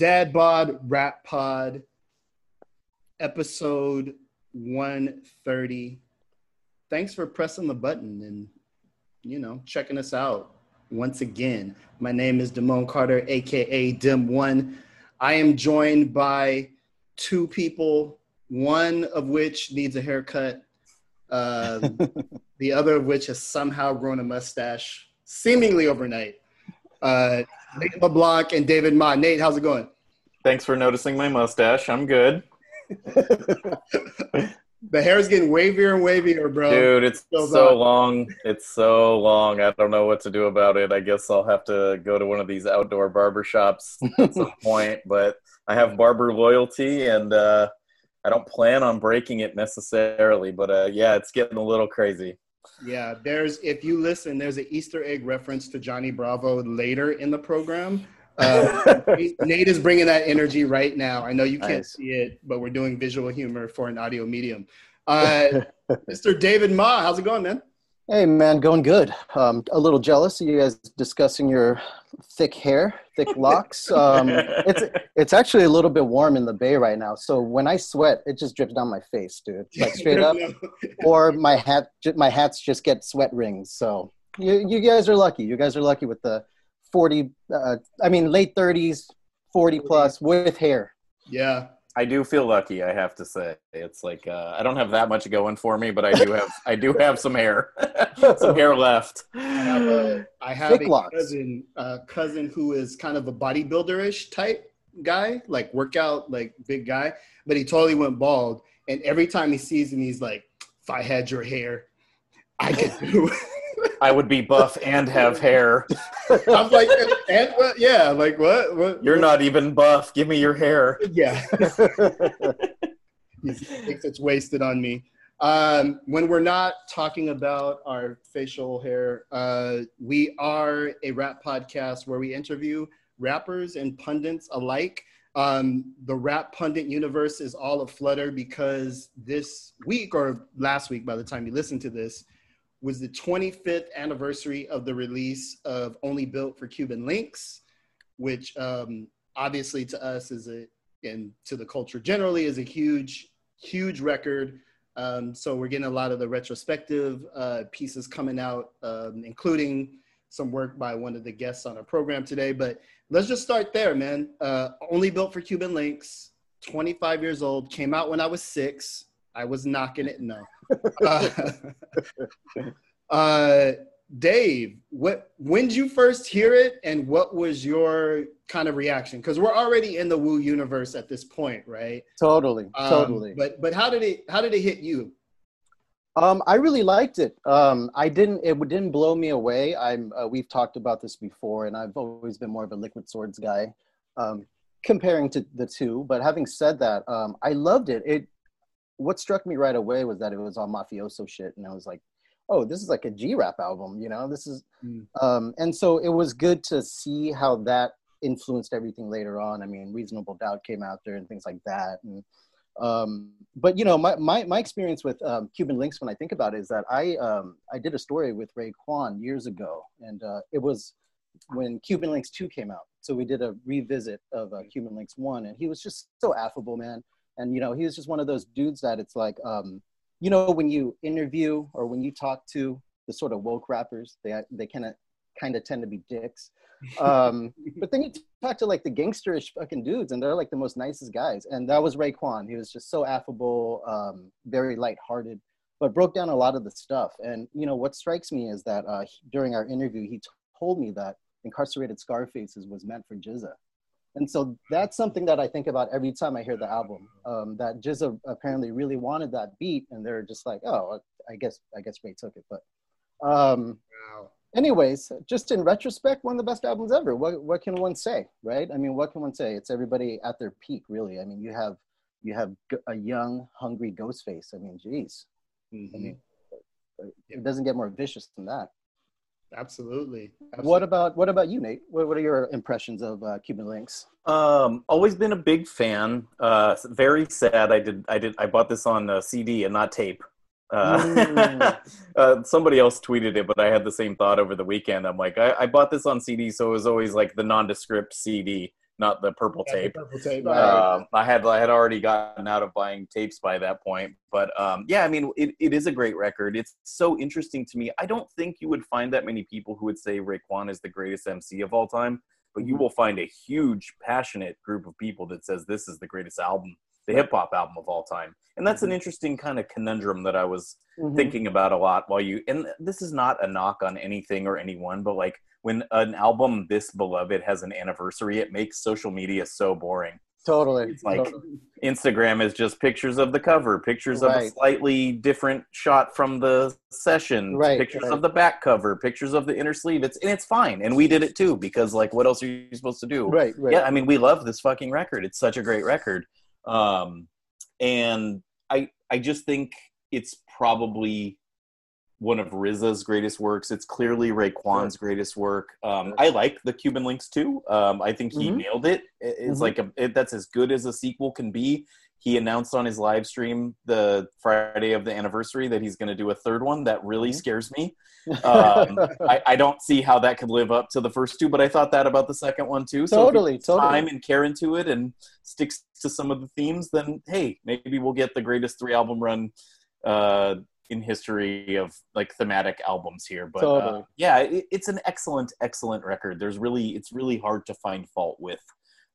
Dad Bod Rap Pod, episode 130. Thanks for pressing the button and, you know, checking us out once again. My name is Damone Carter, aka Dim One. I am joined by two people, one of which needs a haircut, um, the other of which has somehow grown a mustache seemingly overnight. Uh, Nate LeBlanc and David Ma. Nate, how's it going? Thanks for noticing my mustache. I'm good. the hair is getting wavier and wavier, bro. Dude, it's so long. It's so long. I don't know what to do about it. I guess I'll have to go to one of these outdoor barber shops at some point. But I have barber loyalty, and uh, I don't plan on breaking it necessarily. But uh, yeah, it's getting a little crazy. Yeah, there's if you listen, there's an Easter egg reference to Johnny Bravo later in the program. Uh, Nate is bringing that energy right now. I know you can't nice. see it, but we're doing visual humor for an audio medium. Uh, Mr. David Ma, how's it going, man? Hey, man, going good. Um, a little jealous of you guys discussing your thick hair, thick locks. Um, it's it's actually a little bit warm in the bay right now, so when I sweat, it just drips down my face, dude, like straight up. or my hat, my hats just get sweat rings. So you you guys are lucky. You guys are lucky with the forty. Uh, I mean, late thirties, forty plus with hair. Yeah, I do feel lucky, I have to say. It's like uh, I don't have that much going for me, but I do have I do have some hair, some hair left. I have a, I have a cousin, a cousin who is kind of a bodybuilderish type guy, like workout, like big guy, but he totally went bald. And every time he sees him, he's like, "If I had your hair, I could do." I would be buff and have hair. I'm like, and what? Yeah, like what? what You're what? not even buff. Give me your hair. Yeah. he thinks it's wasted on me. Um, when we're not talking about our facial hair, uh, we are a rap podcast where we interview rappers and pundits alike. Um, the rap pundit universe is all aflutter because this week or last week, by the time you listen to this, was the 25th anniversary of the release of Only Built for Cuban Links, which um, obviously to us is a, and to the culture generally, is a huge, huge record. Um, so we're getting a lot of the retrospective uh, pieces coming out, um, including some work by one of the guests on our program today. But let's just start there, man. Uh, Only Built for Cuban Links, 25 years old, came out when I was six. I was knocking it. No. Uh, uh, Dave, what when did you first hear it, and what was your kind of reaction? Because we're already in the Wu universe at this point, right? Totally, um, totally. But but how did it how did it hit you? Um, I really liked it. Um, I didn't. It didn't blow me away. I'm. Uh, we've talked about this before, and I've always been more of a Liquid Swords guy, um, comparing to the two. But having said that, um, I loved it. It what struck me right away was that it was all mafioso shit, and I was like, oh, this is like a G rap album, you know? This is, mm. um, and so it was good to see how that influenced everything later on. I mean, Reasonable Doubt came out there and things like that, and um, but you know, my, my, my experience with um, Cuban Links, when I think about it, is that I um, I did a story with Raekwon years ago, and uh, it was when Cuban Links two came out. So we did a revisit of uh, Cuban Links one, and he was just so affable, man and you know he was just one of those dudes that it's like um, you know when you interview or when you talk to the sort of woke rappers they they kind of kind of tend to be dicks. Um, but then you talk to like the gangsterish fucking dudes and they're like the most nicest guys and that was Raekwon. He was just so affable um, very lighthearted but broke down a lot of the stuff. And you know what strikes me is that uh, during our interview he told me that incarcerated scarfaces was meant for GZA and so that's something that I think about every time I hear the album. Um, that GZA apparently really wanted that beat, and they're just like, "Oh, I guess I guess Ray took it." But, um, wow. anyways, just in retrospect, one of the best albums ever. What what can one say, right? I mean, what can one say? It's everybody at their peak, really. I mean, you have you have a young, hungry Ghostface. I mean, geez, mm-hmm. I mean, it doesn't get more vicious than that. Absolutely. Absolutely. What about what about you, Nate? What, what are your impressions of uh, Cuban Links? Um, always been a big fan. Uh, very sad. I did. I did. I bought this on uh, CD and not tape. Uh, mm. uh, somebody else tweeted it, but I had the same thought over the weekend. I'm like, I, I, bought this on CD, so it was always like the nondescript CD, not the purple Yeah, the tape. purple tape. Right. Um, I had I had already gotten out of buying tapes by that point, but um, yeah, I mean, it, it is a great record. It's so interesting to me. I don't think you would find that many people who would say Raekwon is the greatest MC of all time, but you Mhm. will find a huge, passionate group of people that says this is the greatest album, the hip hop album of all time, and that's an interesting kind of conundrum that I was Mhm. thinking about a lot while you and this is not a knock on anything or anyone but like when an album this beloved has an anniversary it makes social media so boring Totally. It's like- totally. instagram is just pictures of the cover pictures of a slightly different shot from the session Right, pictures right. of the back cover pictures of the inner sleeve it's and it's fine and we did it too because like what else are you supposed to do right, right. yeah i mean we love this fucking record it's such a great record um and i i just think it's probably one of RZA's greatest works. It's clearly Raekwon's greatest work. Um, Sure. I like the Cuban Links too. Um, I think he Mhm. nailed it. It- It's Mhm. like a, it, that's as good as a sequel can be. He announced on his live stream the Friday of the anniversary that he's going to do a third one. That really Mhm. scares me. Um, I, I don't see how that could live up to the first two, but I thought that about the second one too. So totally, totally. time and care into it and sticks to some of the themes, then hey, maybe we'll get the greatest three album run uh, in history of like thematic albums here. But uh, yeah, it, it's an excellent, excellent record. There's really, it's really hard to find fault with.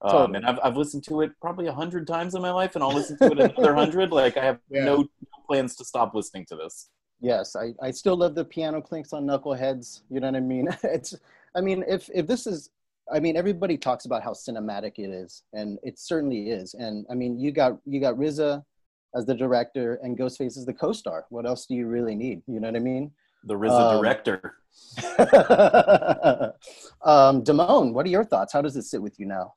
Um, Totally. And I've, I've listened to it probably a hundred times in my life, and I'll listen to it another hundred. Like I have Yeah. no plans to stop listening to this. Yes, I, I still love the piano clinks on knuckleheads. You know what I mean? It's I mean if if this is I mean everybody talks about how cinematic it is, and it certainly is. And I mean you got you got RZA as the director and Ghostface is the co-star. What else do you really need? You know what I mean? The RZA Um, director. um, Damone, what are your thoughts? How does it sit with you now?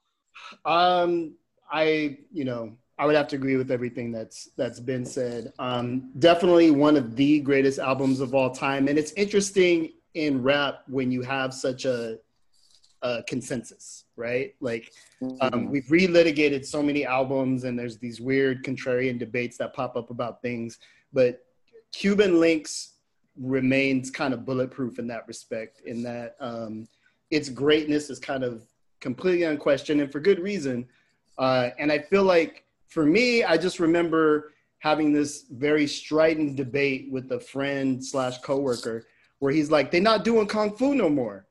Um, I, you know, I would have to agree with everything that's that's been said. Um, definitely one of the greatest albums of all time, and it's interesting in rap when you have such a, a consensus, right? Like um, we've relitigated so many albums, and there's these weird contrarian debates that pop up about things. But Cuban Links remains kind of bulletproof in that respect, in that um, its greatness is kind of completely unquestioned, and for good reason. Uh, and I feel like for me, I just remember having this very strident debate with a friend slash coworker where he's like, "They're not doing kung fu no more,"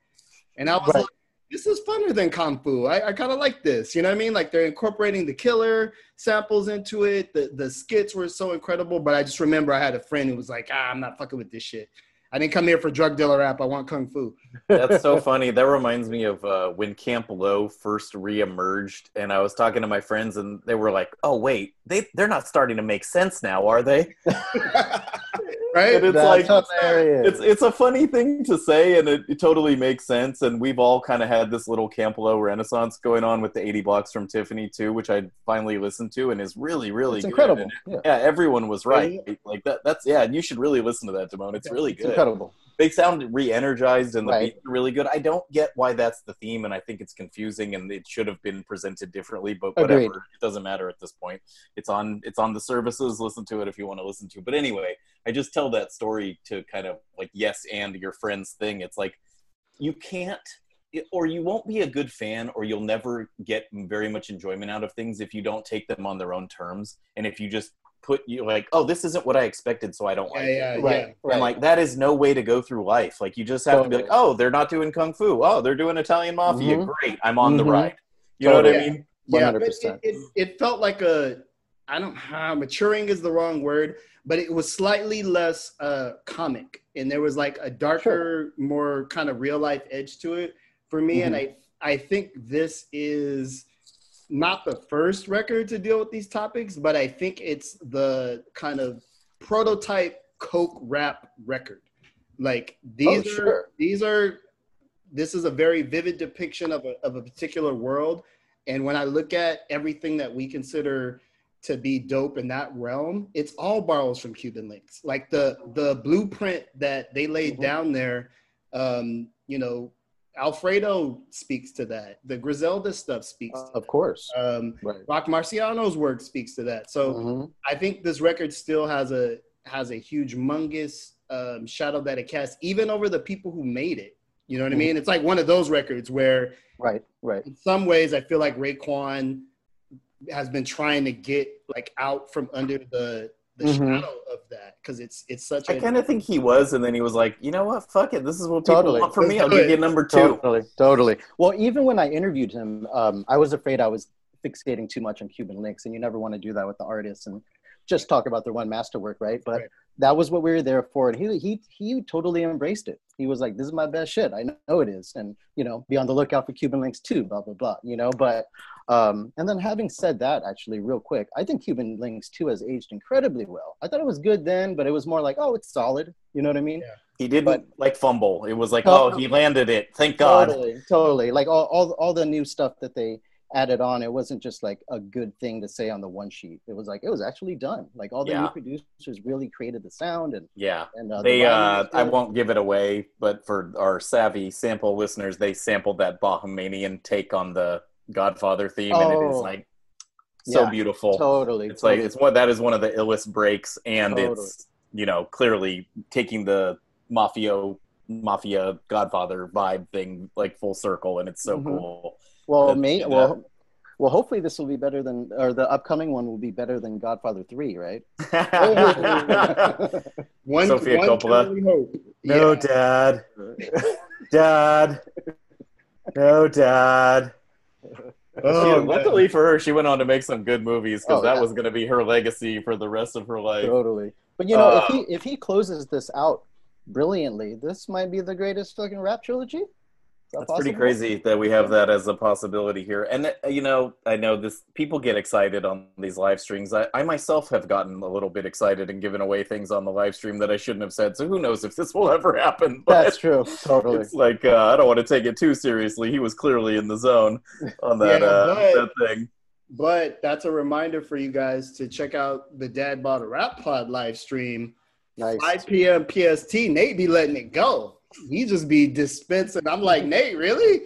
and I was Right. like this is funner than kung fu. I, I kind of like this. You know what I mean? Like they're incorporating the killer samples into it. The the skits were so incredible. But I just remember I had a friend who was like, ah, I'm not fucking with this shit. I didn't come here for drug dealer rap. I want kung fu. That's so funny. That reminds me of uh, when Camp Lo first reemerged, and I was talking to my friends, and they were like, "Oh, wait, they they're not starting to make sense now, are they?" right? And it's That's like hilarious. it's it's a funny thing to say, and it, it totally makes sense. And we've all kind of had this little Camp Lo renaissance going on with the 80 blocks from Tiffany too, which I finally listened to, and is really really it's good. incredible. Yeah, yeah, everyone was right. Like that. That's yeah. And you should really listen to that, Damone. It's really it's good incredible. They sound re-energized and the Right. beats are really good. I don't get why that's the theme, and I think it's confusing and it should have been presented differently. But whatever, Agreed. it doesn't matter at this point. It's on it's on the services. Listen to it if you want to listen to. But anyway, I just tell that story to kind of like yes and your friends thing. It's like you can't. Or you won't be a good fan, or you'll never get very much enjoyment out of things if you don't take them on their own terms, and if you just put you like, oh, this isn't what I expected, so I don't Yeah, like it. yeah, Right, yeah. right. And like that is no way to go through life. Like you just have to be like, oh, they're not doing kung fu. Oh, they're doing Italian mafia. Mhm. Great, I'm on the Mhm. ride. You know what I Totally. mean? Yeah, but 100%. It, it, it felt like a, I don't, uh, maturing is the wrong word, but it was slightly less uh, comic, and there was like a darker, more kind of real life edge to it for me. And I, I think this is not the first record to deal with these topics, but I think it's the kind of prototype Coke rap record. Like these Oh, are sure. these are this is a very vivid depiction of a, of a particular world. And when I look at everything that we consider to be dope in that realm, it's all borrows from Cuban links. Like the the blueprint that they laid Mhm. down there, um, you know, Alfredo speaks to that. The Griselda stuff speaks to of course. Um, Right. Roc Marciano's work speaks to that. So Mhm. I think this record still has a has a huge, humongous um, shadow that it casts, even over the people who made it. You know what I mean? It's like one of those records where, right, right. In some ways, I feel like Raekwon has been trying to get like out from under the the mm-hmm. shadow of that because it's it's such. I kind of think he was, and then he was like, you know what, fuck it, this is what people totally. want from me. I'll give you number two. Totally, totally. Well, even when I interviewed him, um, I was afraid I was fixating too much on Cuban links, and you never want to do that with the artists and just talk about their one masterwork, right? But right. that was what we were there for, and he he he totally embraced it. He was like, "This is my best shit. I know it is," and you know, be on the lookout for Cuban links too. Blah blah blah. You know, but um, and then having said that, actually, real quick, I think Cuban links too has aged incredibly well. I thought it was good then, but it was more like, oh, it's solid. You know what I mean? Yeah. He didn't but, like fumble. It was like, oh, he landed it. Thank God. Totally, totally. Like all, all, all the new stuff that they added on it wasn't just like a good thing to say on the one sheet it was like it was actually done like all the yeah. new producers really created the sound and yeah and uh, they the uh i won't give it away but for our savvy sample listeners they sampled that bahamian take on the godfather theme oh. and it is oh. like so yeah, beautiful totally it's totally. like it's one that is one of the illest breaks and totally. it's you know clearly taking the mafia mafia godfather vibe thing like full circle and it's so mm-hmm. cool well, me. Well, well, hopefully this will be better than, or the upcoming one will be better than Godfather Three, right? one, Sofia one Coppola. No, yeah. Dad. Dad. No, Dad. Oh, she, luckily for her, she went on to make some good movies because oh, that yeah. was going to be her legacy for the rest of her life. Totally. But you know, uh, if he if he closes this out brilliantly, this might be the greatest fucking rap trilogy. That's possible? pretty crazy that we have that as a possibility here. And uh, you know, I know this people get excited on these live streams. I, I myself have gotten a little bit excited and given away things on the live stream that I shouldn't have said. So who knows if this will ever happen? But That's true. Totally. It's like uh, I don't want to take it too seriously. He was clearly in the zone on that yeah, uh, that thing. But that's a reminder for you guys to check out the Dad Bod Rap Pod live stream. Nice. 5 p.m. PST. Nate be letting it go he just be dispensing. I'm like, Nate, really?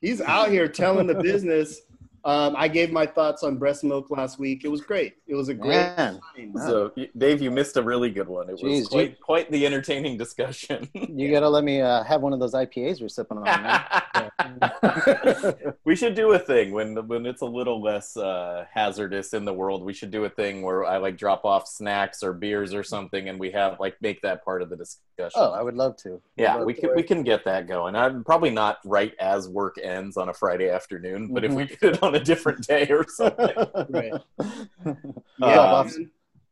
He's out here telling the business. Um, I gave my thoughts on breast milk last week. It was great. It was a great. Man. So, Dave, you missed a really good one. It Jeez, was quite, you, quite the entertaining discussion. you gotta let me uh, have one of those IPAs you're sipping on. we should do a thing when when it's a little less uh, hazardous in the world. We should do a thing where I like drop off snacks or beers or something, and we have like make that part of the discussion. Oh, I would love to. Yeah, love we to can we can get that going. I'm probably not right as work ends on a Friday afternoon, but mm-hmm. if we mm-hmm. it on a different day or something, right? Yeah. Um,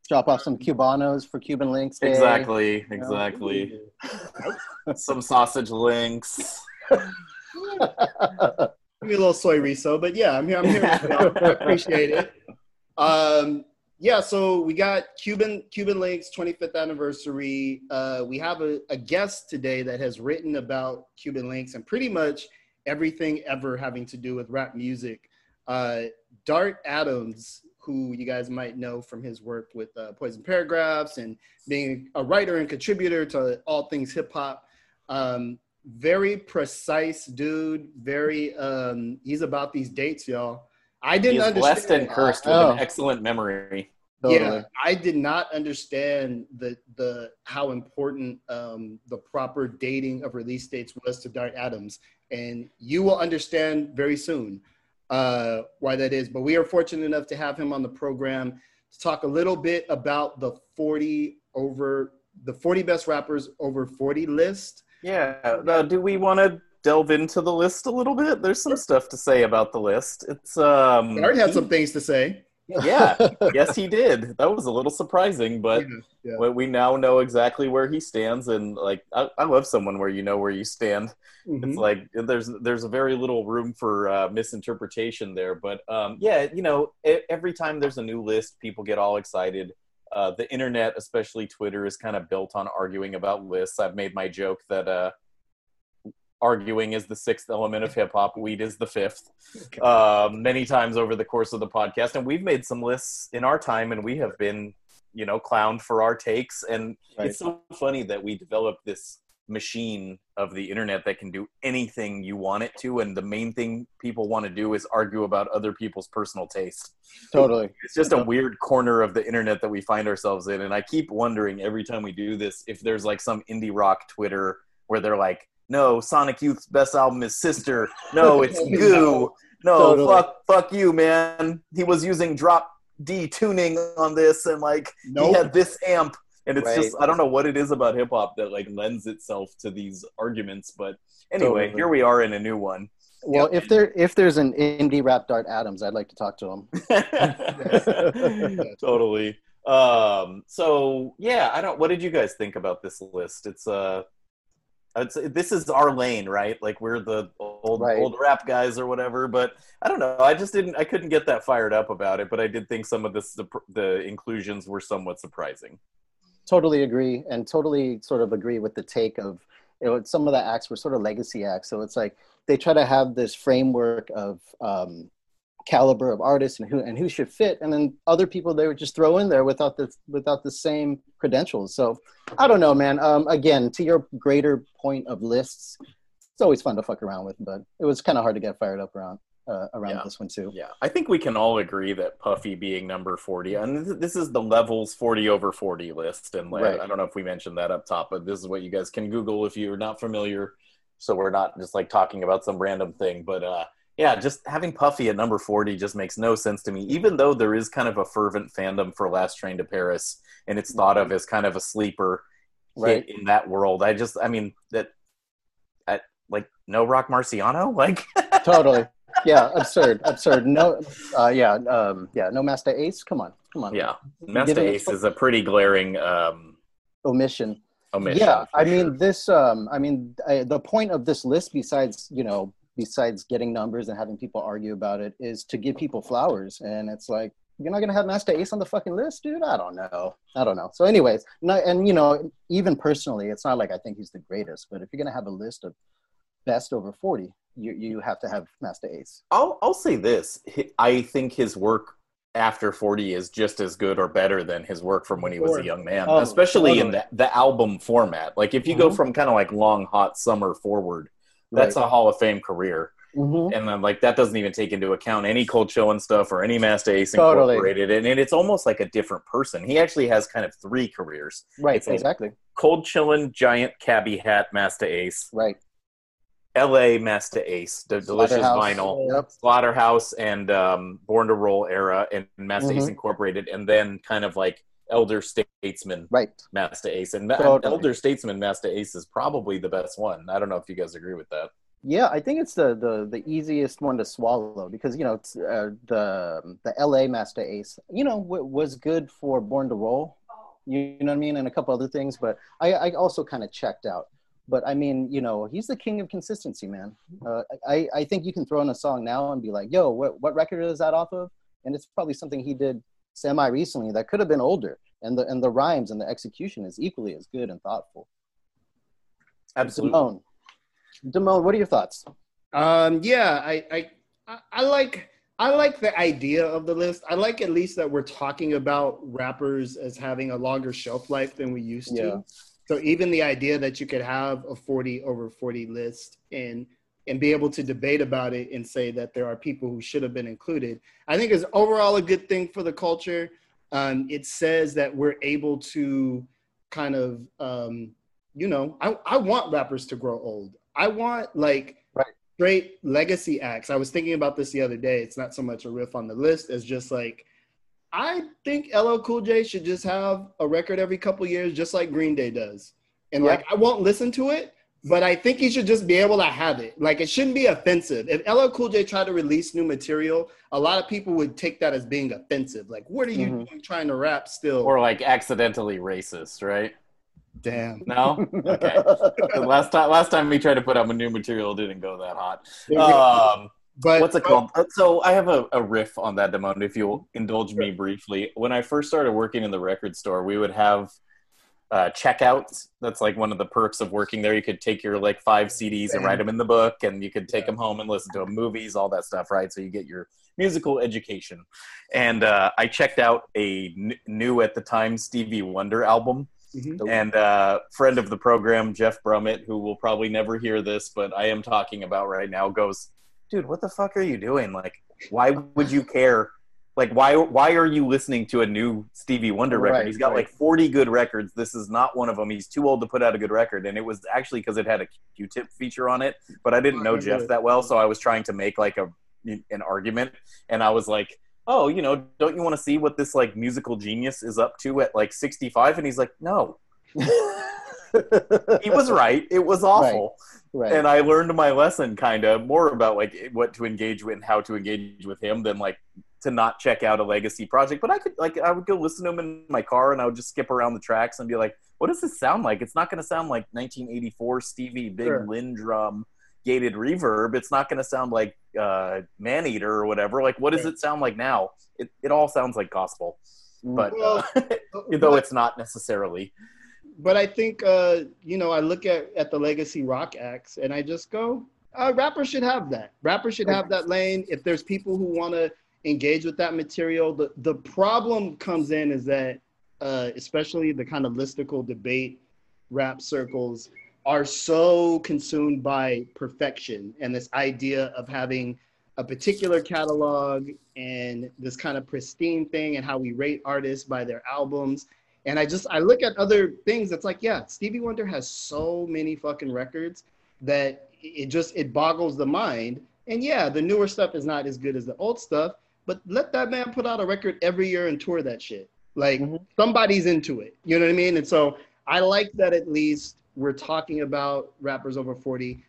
drop off some cubanos for Cuban links. Day. Exactly, exactly. some sausage links. Give me a little soy riso, but yeah, I'm here. I'm here. I appreciate it. Um, yeah, so we got Cuban Cuban Links 25th anniversary. Uh, we have a, a guest today that has written about Cuban Links and pretty much everything ever having to do with rap music. Uh, Dart Adams, who you guys might know from his work with uh, Poisonous Paragraphs and being a writer and contributor to all things hip hop. Um, very precise dude. Very, um, he's about these dates, y'all. I didn't He's understand. Blessed and cursed with oh. an excellent memory. Totally. Yeah, I did not understand the the how important um, the proper dating of release dates was to Dart Adams, and you will understand very soon uh, why that is. But we are fortunate enough to have him on the program to talk a little bit about the 40 over the 40 best rappers over 40 list. Yeah. Uh, do we want to delve into the list a little bit? There's some stuff to say about the list. It's um. Art had some things to say. yeah, yes, he did. That was a little surprising, but yeah, yeah. we now know exactly where he stands. And like, I, I love someone where you know where you stand. Mm-hmm. It's like there's there's a very little room for uh, misinterpretation there. But um, yeah, you know, every time there's a new list, people get all excited. Uh, the internet, especially Twitter, is kind of built on arguing about lists. I've made my joke that uh, arguing is the sixth element of hip hop, weed is the fifth, okay. uh, many times over the course of the podcast. And we've made some lists in our time, and we have been, you know, clowned for our takes. And right. it's so funny that we developed this machine of the internet that can do anything you want it to and the main thing people want to do is argue about other people's personal taste totally it's just a weird corner of the internet that we find ourselves in and i keep wondering every time we do this if there's like some indie rock twitter where they're like no, Sonic Youth's best album is Sister. No, it's Goo. No, Totally. fuck, fuck you, man. He was using drop D tuning on this, and like he had this amp, and it's Right. just I don't know what it is about hip hop that like lends itself to these arguments. But anyway, Totally. here we are in a new one. Well, if there if there's an indie rap Dart Adams, I'd like to talk to him. totally. Um, so yeah, I don't. What did you guys think about this list? It's uh, it's this is our lane, right? Like we're the old Right. old rap guys or whatever. But I don't know. I just didn't. I couldn't get that fired up about it. But I did think some of this the, the inclusions were somewhat surprising. Totally agree, and totally sort of agree with the take of you know, some of the acts were sort of legacy acts. So it's like they try to have this framework of um, caliber of artists and who and who should fit, and then other people they would just throw in there without the without the same credentials. So I don't know, man. Um, again, to your greater point of lists, it's always fun to fuck around with, but it was kind of hard to get fired up around uh, around Yeah. this one too. Yeah, I think we can all agree that Puffy being number 40, and this is the levels 40 over 40 list. And like, Right. I don't know if we mentioned that up top, but this is what you guys can Google if you're not familiar. So we're not just like talking about some random thing. But uh, yeah, just having Puffy at number 40 just makes no sense to me, even though there is kind of a fervent fandom for Last Train to Paris, and it's thought of as kind of a sleeper Right. in that world. I just, I mean, that, I, like, no Roc Marciano? Like, totally. Yeah, absurd, absurd. No, uh, yeah, um, yeah, no Masta Ace. Come on, come on. yeah, Masta Ace is a pretty glaring. Um, omission. omission. Yeah, I sure. mean this. Um, I mean I, the point of this list, besides you know, besides getting numbers and having people argue about it, is to give people flowers. And it's like you're not gonna have Masta Ace on the fucking list, dude. I don't know. I don't know. So, anyways, no, and you know, even personally, it's not like I think he's the greatest, but if you're gonna have a list of best over forty, you you have to have Masta Ace. I'll I'll say this: Hi- I think his work after forty is just as good or better than his work from when he was a young man, Oh, especially in the the album format. Like if you go Mhm. from kind of like long hot summer forward, that's a Hall of Fame career. Mhm. And then like that doesn't even take into account any cold chilling stuff or any Masta Ace Totally. incorporated, and, and it's almost like a different person. He actually has kind of three careers: right. It's exactly. cold chilling, giant cabbie hat, Masta Ace, Right. L.A. Masta Ace, the delicious vinyl. Yep. SlaughtaHouse and um, Born to Roll era and Masta Ace Mhm. Incorporated, and then kind of like Elder Statesman Right. Masta Ace. And Totally. Elder Statesman Masta Ace is probably the best one. I don't know if you guys agree with that. Yeah, I think it's the the, the easiest one to swallow because you know it's, uh, the the L.A. Masta Ace, you know, w- was good for Born to Roll, you know what I mean, and a couple other things. But I, I also kind of checked out. But I mean, you know, he's the king of consistency, man. Uh, I I think you can throw in a song now and be like, "Yo, what what record is that off of?" And it's probably something he did semi recently that could have been older, and the and the rhymes and the execution is equally as good and thoughtful. Absolutely. Damone, Damone, what are your thoughts? Um, yeah, I, I, I, like, I like the idea of the list. I like at least that we're talking about rappers as having a longer shelf life than we used Yeah. to. So even the idea that you could have a 40 over 40 list and and be able to debate about it and say that there are people who should have been included, I think is overall a good thing for the culture. Um, it says that we're able to kind of, um, you know, I, I want rappers to grow old. I want like Right. great legacy acts. I was thinking about this the other day. It's not so much a riff on the list as just like I think LL Cool J should just have a record every couple years, just like Green Day does. And Yeah. like I won't listen to it, but I think he should just be able to have it. Like it shouldn't be offensive. If LL Cool J tried to release new material, a lot of people would take that as being offensive. Like, what are you Mhm. doing trying to rap still? Or like accidentally racist, right? Damn. No? Okay. Last time last time we tried to put out a new material it didn't go that hot. Um, but What's it called? Uh, So I have a, a riff on that, Damon, if you'll indulge me briefly. When I first started working in the record store, we would have uh, checkouts. That's like one of the perks of working there. You could take your like five CDs and write them in the book, and you could take them home and listen to them, movies, all that stuff, right? So you get your musical education. And uh, I checked out a n- new at the time Stevie Wonder album Mhm. and uh, friend of the program, Jeff Brummett, who will probably never hear this, but I am talking about right now, goes, "Dude, what the fuck are you doing? Like, why would you care like why why are you listening to a new Stevie Wonder record? Right, He's got right. like 40 good records. This is not one of them. He's too old to put out a good record, and it was actually because it had a Q-tip feature on it. But I didn't know Jeff that well, so I was trying to make like a an argument, and I was like. Oh, you know, don't you want to see what this like musical genius is up to at like 65? And he's like, no, he was right. It was awful right. and I learned my lesson kind of more about like what to engage with and how to engage with him than like to not check out a legacy project. But I could like I would go listen to him in my car and I would just skip around the tracks and be like, what does this sound like? It's not going to sound like 1984 Stevie Big Sure. LinnDrum gated reverb. It's not going to sound like uh, Man Eater or whatever. Like, what does Sure. it sound like now? It it all sounds like gospel, but Well, uh, though it's not necessarily. But I think uh, you know I look at at the legacy rock acts and I just go, uh, rappers should have that. Rappers should have that lane. If there's people who want to engage with that material, the the problem comes in is that uh, especially the kind of listicle debate rap circles are so consumed by perfection and this idea of having a particular catalog and this kind of pristine thing and how we rate artists by their albums and I just I look at other things. It's like, yeah, Stevie Wonder has so many fucking records that it just it boggles the mind. And yeah, the newer stuff is not as good as the old stuff, but let that man put out a record every year and tour that shit. Like Mhm. somebody's into it. You know what I mean? And so I like that at least we're talking about rappers over 40.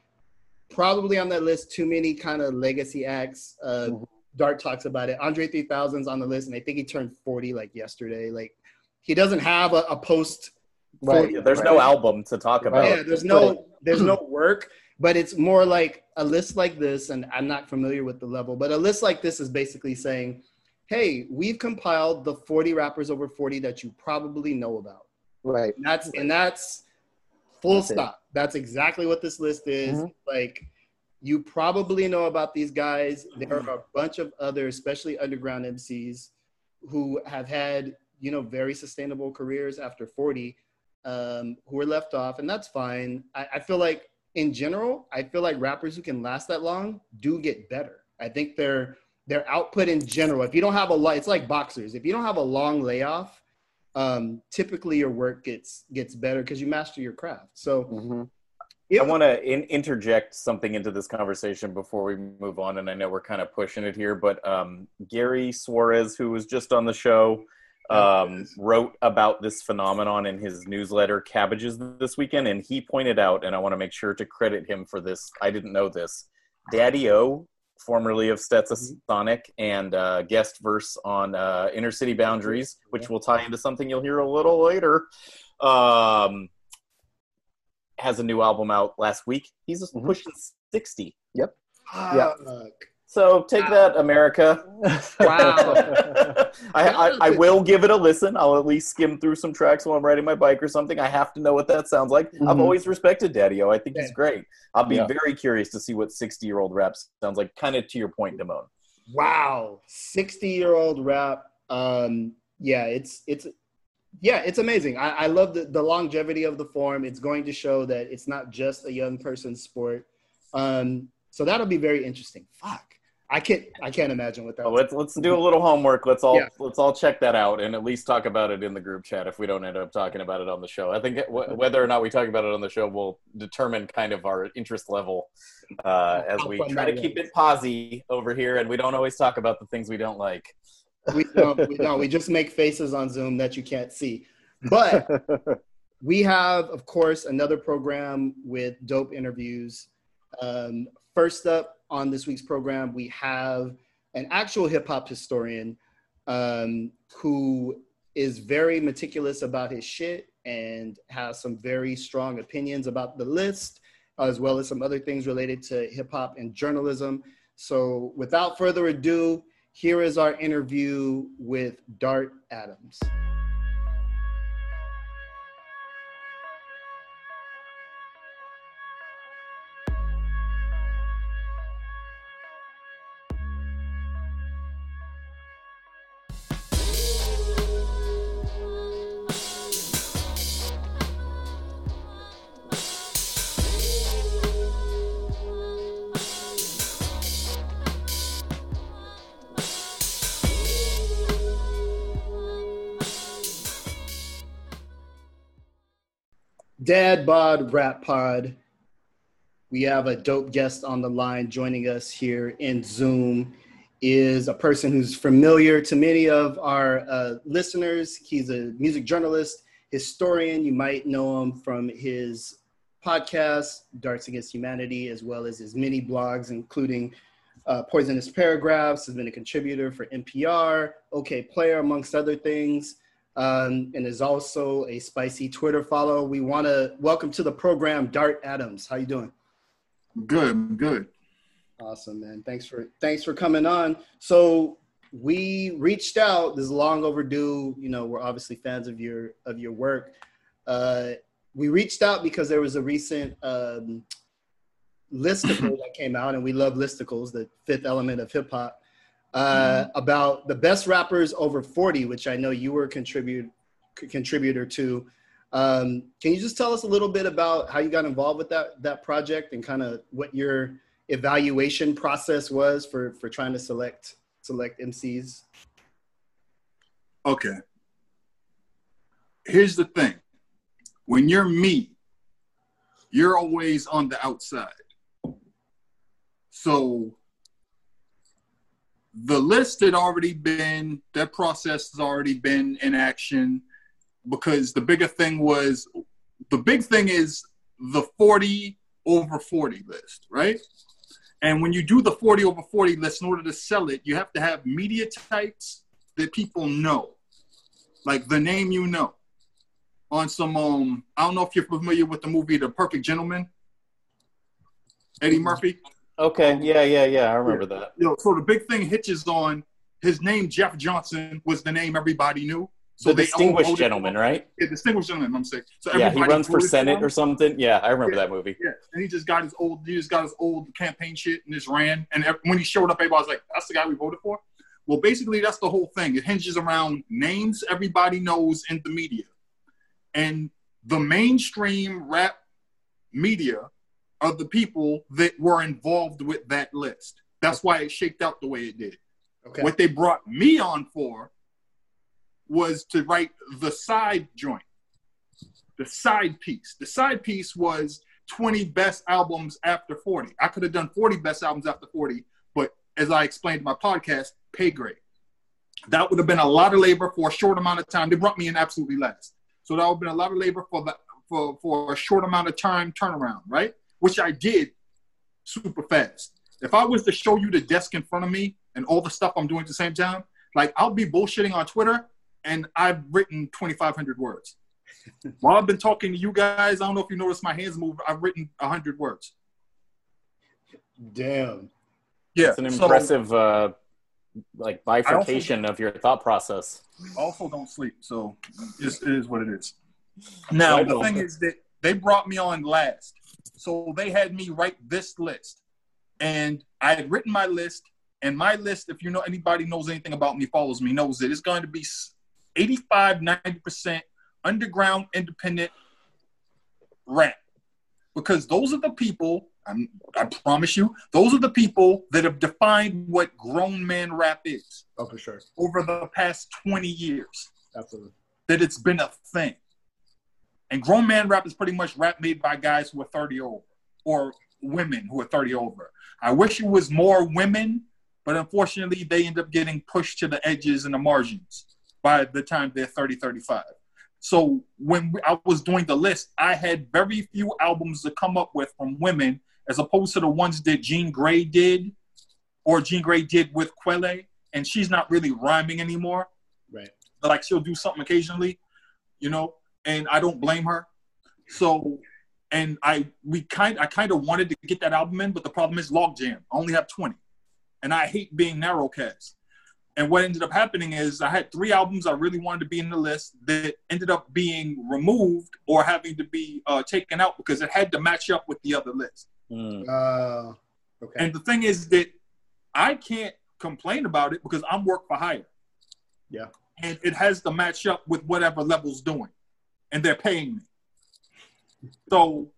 Probably on that list, too many kind of legacy acts. Uh, Mhm. Dart talks about it. Andre 3000's on the list, and I think he turned 40 like yesterday. Like he doesn't have a, a post. Right. Yeah, there's right. no album to talk about. Yeah, there's no there's no work, but it's more like a list like this, and I'm not familiar with the level, but a list like this is basically saying, hey, we've compiled the 40 rappers over 40 that you probably know about. Right. And that's and that's full That's it. stop. That's exactly what this list is. Mhm. Like you probably know about these guys. There are a bunch of other, especially underground MCs, who have had you know very sustainable careers after 40, um, who are left off, and that's fine. I, I feel like in general, I feel like rappers who can last that long do get better. I think their their output in general. If you don't have a lot, it's like boxers. If you don't have a long layoff, um, typically your work gets gets better because you master your craft. So hmm it, I want to in- interject something into this conversation before we move on, and I know we're kind of pushing it here, but um, Gary Suarez, who was just on the show, um, wrote about this phenomenon in his newsletter Cabbages this weekend, and he pointed out, and I want to make sure to credit him for this. I didn't know this. Daddy O, formerly of Stetsasonic, and uh, guest verse on uh, Inner City Boundaries, which will tie into something you'll hear a little later. Um, has a new album out last week. He's Mhm. pushing 60. Yeah. fuck. So take that, America. Wow. I, I, I will give it a listen. I'll at least skim through some tracks while I'm riding my bike or something. I have to know what that sounds like. I've Mhm. always respected Daddy O. I think he's great. I'll be Yeah. very curious to see what 60 year old rap sounds like, kind of to your point, Damone. Wow, sixty year old rap. Um, yeah, it's it's yeah, it's amazing. I, I love the, the longevity of the form. It's going to show that it's not just a young person's sport. Um, so that'll be very interesting. Fuck, I can't I can't imagine what that. Well, let's let's do a little homework. Let's all Yeah. let's all check that out and at least talk about it in the group chat if we don't end up talking about it on the show. I think wh- whether or not we talk about it on the show will determine kind of our interest level uh, as we try to keep it posy over here, and we don't always talk about the things we don't like. we don't, we don't. We just make faces on Zoom that you can't see. But we have, of course, another program with dope interviews. Um, first up on this week's program, we have an actual hip hop historian um, who is very meticulous about his shit and has some very strong opinions about the list, as well as some other things related to hip hop and journalism. So, without further ado, here is our interview with Dart Adams. Dad Bod Rap Pod. We have a dope guest on the line joining us here in Zoom. Is a person who's familiar to many of our uh, listeners. He's a music journalist, historian. You might know him from his podcast, Darts Against Humanity, as well as his many blogs, including uh, Poisonous Paragraphs. Has been a contributor for NPR, Okayplayer, amongst other things um, and is also a spicy Twitter follow. We want to welcome to the program Dart Adams. How you doing? Good, good. Awesome, man. Thanks for thanks for coming on. So we reached out. This is long overdue. You know, we're obviously fans of your of your work. Uh, we reached out because there was a recent um, listicle that came out, and we love listicles, the fifth element of hip hop uh, mm-hmm. about the best rappers over 40, which I know you were a contribute, contributor to. Um, can you just tell us a little bit about how you got involved with that that project and kind of what your evaluation process was for for trying to select select MCs? Okay. Here's the thing. When you're me, you're always on the outside. So the list had already been that process has already been in action because the bigger thing was the big thing is the 40 over 40 list right? And when you do the 40 over 40 list in order to sell it you have to have media types that people know. Like the name you know. On some um i don't know if you're familiar with the movie the perfect gentleman. Eddie murphy Okay, yeah, yeah, yeah. I remember yeah. that. You know, so the big thing hitches on his name. Jeff Johnson was the name everybody knew. So the distinguished gentleman, right? Yeah, distinguished gentleman. I'm saying. So yeah, he runs for senate for or something. Yeah, I remember yeah, that movie. Yeah, and he just got his old, he just got his old campaign shit and just ran. And when he showed up, everybody was like, "That's the guy we voted for." Well, basically, that's the whole thing. It hinges around names everybody knows in the media, and the mainstream rap media of the people that were involved with that list. That's why it shaped out the way it did. Okay. What they brought me on for was to write the side joint, the side piece. The side piece was 20 best albums after 40. I could have done 40 best albums after 40, but as I explained in my podcast, pay grade. That would have been a lot of labor for a short amount of time. They brought me in absolutely last. So that would have been a lot of labor for the for, for a short amount of time turnaround, right? Which I did super fast. If I was to show you the desk in front of me and all the stuff I'm doing at the same time, like I'll be bullshitting on Twitter and I've written 2,500 words. While I've been talking to you guys, I don't know if you noticed my hands move. I've written 100 words. Damn. Yeah. It's an impressive, so, uh, like bifurcation also, of your thought process. Also, don't sleep. So it is what it is. Now, the thing is that they brought me on last. So they had me write this list. And I had written my list. And my list, if you know anybody knows anything about me, follows me, knows it. It's going to be 85, 90% underground independent rap. Because those are the people, I'm, I promise you, those are the people that have defined what grown man rap is. Oh, for sure. Over the past 20 years. Absolutely. That it's been a thing. And grown man rap is pretty much rap made by guys who are 30 over or women who are 30 over. I wish it was more women, but unfortunately, they end up getting pushed to the edges and the margins by the time they're 30, 35. So when I was doing the list, I had very few albums to come up with from women as opposed to the ones that Jean Grae did or Jean Grae did with Quelle. And she's not really rhyming anymore. Right. Like she'll do something occasionally, you know and I don't blame her. So, and I we kind I kind of wanted to get that album in, but the problem is logjam. I only have twenty, and I hate being narrowcast. And what ended up happening is I had three albums I really wanted to be in the list that ended up being removed or having to be uh, taken out because it had to match up with the other list. Mm. Uh, okay. And the thing is that I can't complain about it because I'm work for hire. Yeah. And it has to match up with whatever level's doing and they're paying me. So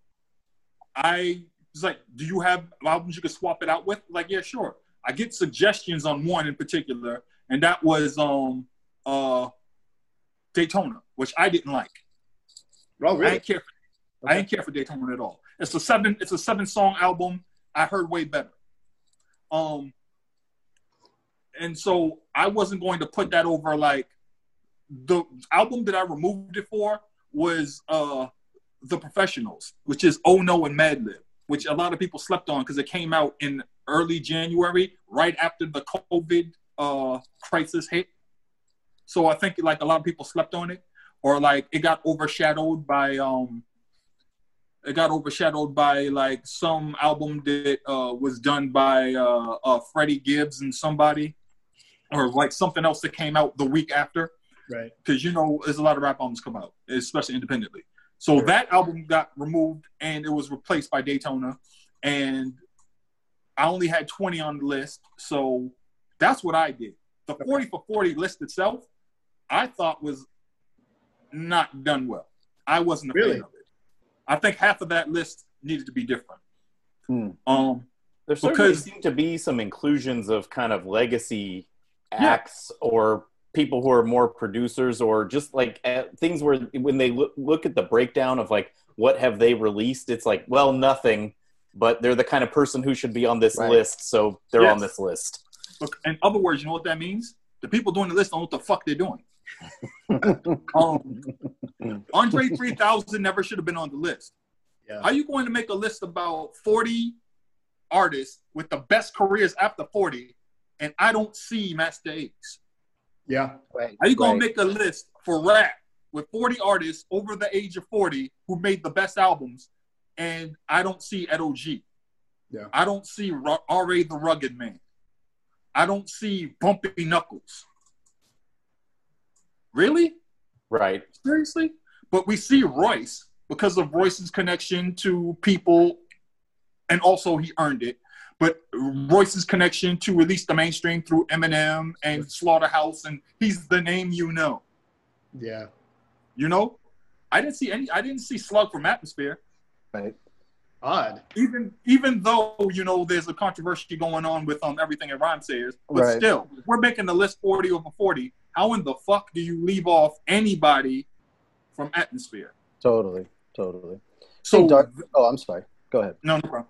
I was like, do you have albums you could swap it out with? Like, yeah, sure. I get suggestions on one in particular, and that was um uh Daytona, which I didn't like. Oh, really? I didn't care. I didn't care for Daytona at all. It's a seven. It's a seven song album. I heard way better. Um, and so I wasn't going to put that over like the album that I removed it for was uh the professionals, which is Oh No and Madlib, which a lot of people slept on because it came out in early January, right after the COVID uh crisis hit. So I think like a lot of people slept on it, or like it got overshadowed by um it got overshadowed by like some album that uh, was done by uh, uh, Freddie Gibbs and somebody, or like something else that came out the week after. Right. Because you know, there's a lot of rap albums come out, especially independently. So that album got removed and it was replaced by Daytona, and I only had 20 on the list, so that's what I did. The 40 for 40 list itself, I thought was not done well. I wasn't a Really? fan of it. I think half of that list needed to be different. Hmm. Um, There certainly Because- seem to be some inclusions of kind of legacy Yeah. acts or people who are more producers or just like uh, things where when they look, look at the breakdown of like what have they released, it's like, well, nothing, but they're the kind of person who should be on this Right. list, so they're Yes. on this list. look, in other words, you know what that means? The people doing the list don't know what the fuck they're doing. um, Andre 3000 never should have been on the list. Yeah. How you going to make a list about 40 artists with the best careers after 40 and I don't see Masta Ace? Yeah. Right. How you going right. to make a list for rap with 40 artists over the age of 40 who made the best albums and I don't see Ed OG? Yeah. I don't see Ra- R.A. the Rugged Man. I don't see Bumpy Knuckles. Really? Right. Seriously? But we see Royce because of Royce's connection to people, and also he earned it. But Royce's connection to at least the mainstream through Eminem and Slaughterhouse, and he's the name you know. Yeah. You know, I didn't see any. I didn't see Slug from Atmosphere. Right. Odd. Even even though you know there's a controversy going on with um everything that Rhyme says, but Right. still, we're making the list 40 over 40. How in the fuck do you leave off anybody from Atmosphere? Totally. Totally. So Hey, Dark- Oh, I'm sorry. Go ahead. no, no problem.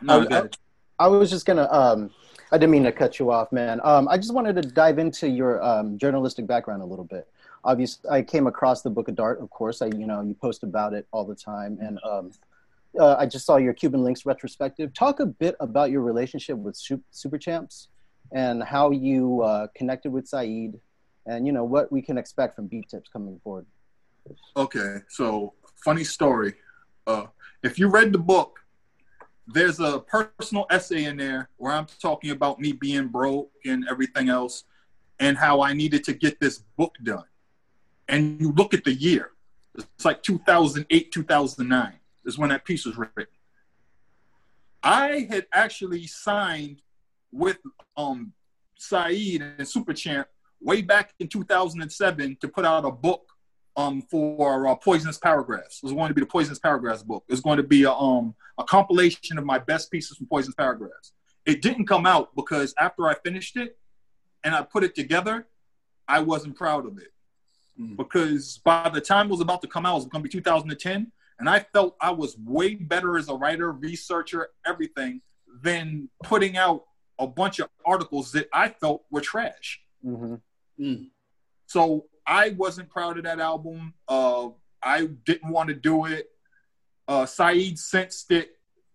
No, I- go ahead. I was just gonna. Um, I didn't mean to cut you off, man. Um, I just wanted to dive into your um, journalistic background a little bit. Obviously, I came across the Book of Dart. Of course, I you know you post about it all the time, and um, uh, I just saw your Cuban Links retrospective. Talk a bit about your relationship with Sup- Super Champs and how you uh, connected with Said, and you know what we can expect from BeatTips coming forward. Okay, so funny story. Uh, if you read the book, there's a personal essay in there where I'm talking about me being broke and everything else, and how I needed to get this book done. And you look at the year; it's like 2008, 2009 is when that piece was written. I had actually signed with um Said and Superchamp way back in 2007 to put out a book um, for uh, Poisonous Paragraphs. It was going to be the Poisonous Paragraphs book. It was going to be a, um, a compilation of my best pieces from Poisonous Paragraphs. It didn't come out because after I finished it and I put it together, I wasn't proud of it. Mm. Because by the time it was about to come out, it was going to be 2010, and I felt I was way better as a writer, researcher, everything, than putting out a bunch of articles that I felt were trash. Mm-hmm. Mm. So I wasn't proud of that album. Uh, I didn't want to do it. Uh, Said sensed it.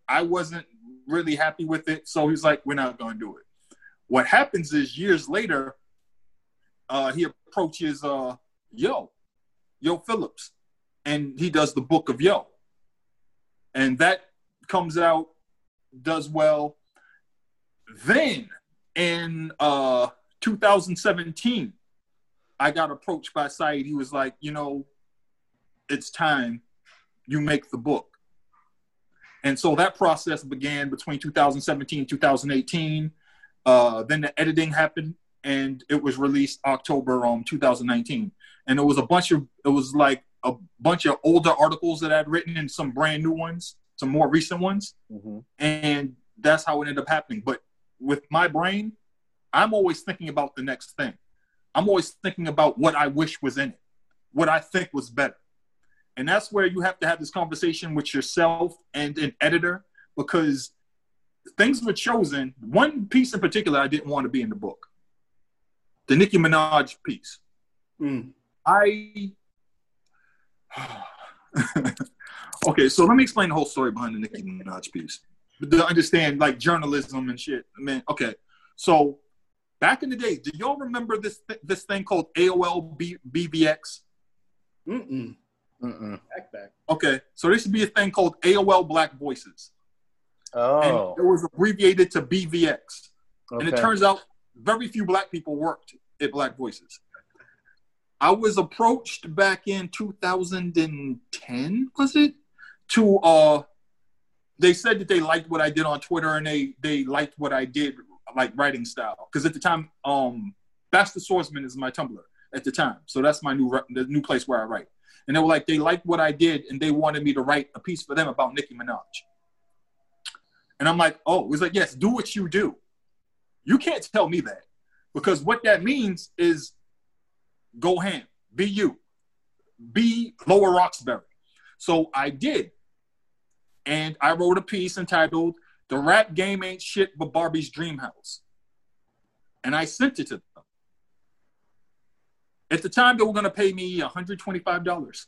I wasn't really happy with it. So he's like, we're not going to do it. What happens is years later, uh, he approaches uh, Yoh, Yoh Phillips, and he does the book of Yoh. And that comes out, does well. Then in uh, 2017, I got approached by Said. He was like, you know, it's time you make the book. And so that process began between 2017 and 2018. Uh, then the editing happened and it was released October um 2019. And it was a bunch of it was like a bunch of older articles that I'd written and some brand new ones, some more recent ones Mm-hmm. and that's how it ended up happening. But with my brain, I'm always thinking about the next thing. I'm always thinking about what I wish was in it, what I think was better. And that's where you have to have this conversation with yourself and an editor because things were chosen. One piece in particular I didn't want to be in the book the Nicki Minaj piece. Mm. I. okay, so let me explain the whole story behind the Nicki Minaj piece. To understand like journalism and shit. I mean, okay. So back in the day, do y'all remember this th- this thing called AOL B- BBX? Mm-mm. Mm-mm. Back back. Okay, so there should be a thing called AOL Black Voices, Oh, and it was abbreviated to BVX. Okay. And it turns out very few black people worked at Black Voices. I was approached back in 2010, was it? To uh they said that they liked what I did on Twitter and they they liked what I did like writing style. Because at the time, um Bastard Swordsman is my Tumblr at the time. So that's my new the new place where I write. And they were like, they liked what I did and they wanted me to write a piece for them about Nicki Minaj. And I'm like, oh, it was like, yes, do what you do. You can't tell me that because what that means is go ham, be you, be Lower Roxbury. So I did. And I wrote a piece entitled The Rap Game Ain't Shit But Barbie's Dream House. And I sent it to them. At the time, they were going to pay me $125.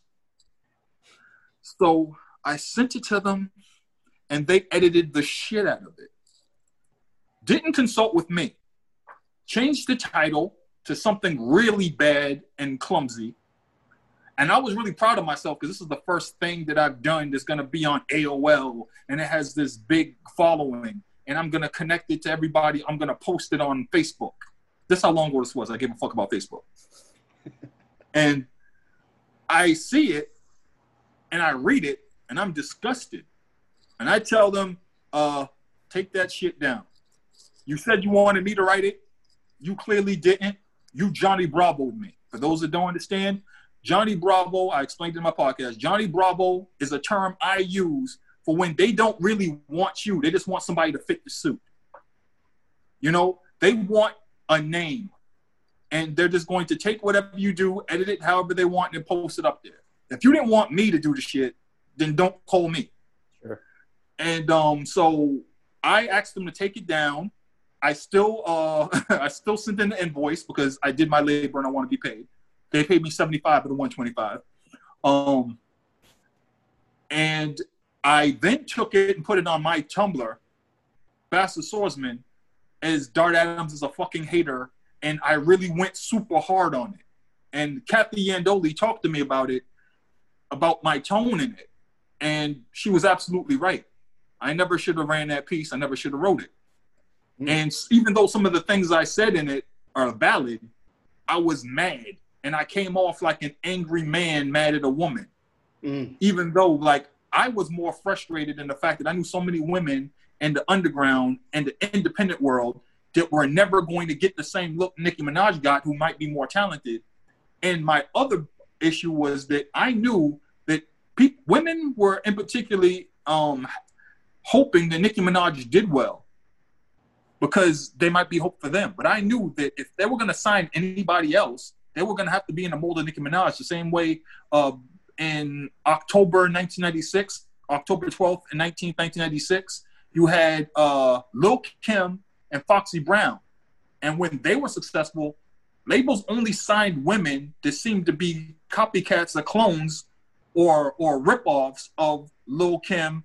So I sent it to them and they edited the shit out of it didn't consult with me, changed the title to something really bad and clumsy. And I was really proud of myself because this is the first thing that I've done that's going to be on AOL and it has this big following. And I'm going to connect it to everybody. I'm going to post it on Facebook. This how long ago this was. I gave a fuck about Facebook. and I see it and I read it and I'm disgusted. And I tell them, uh, take that shit down. You said you wanted me to write it. You clearly didn't. You Johnny Bravo me. For those that don't understand, Johnny Bravo, I explained in my podcast, Johnny Bravo is a term I use for when they don't really want you. They just want somebody to fit the suit. You know, they want a name. And they're just going to take whatever you do, edit it however they want, and post it up there. If you didn't want me to do the shit, then don't call me. Sure. And um, so I asked them to take it down. I still uh I still sent in the invoice because I did my labor and I want to be paid. They paid me 75 of the 125. Um and I then took it and put it on my Tumblr, Bastard Swordsman, as Dart Adams is a fucking hater, and I really went super hard on it. And Kathy Iandoli talked to me about it, about my tone in it. And she was absolutely right. I never should have ran that piece. I never should have wrote it. Mm. And even though some of the things I said in it are valid, I was mad. And I came off like an angry man mad at a woman. Mm. Even though, like, I was more frustrated in the fact that I knew so many women in the underground and the independent world that were never going to get the same look Nicki Minaj got, who might be more talented. And my other issue was that I knew that pe- women were, in particularly, um, hoping that Nicki Minaj did well because they might be hope for them. But I knew that if they were going to sign anybody else, they were going to have to be in the mold of Nicki Minaj, the same way uh, in October 1996, October 12th and 19th, 1996, you had uh, Lil Kim and Foxy Brown. And when they were successful, labels only signed women that seemed to be copycats or clones or or ripoffs of Lil Kim.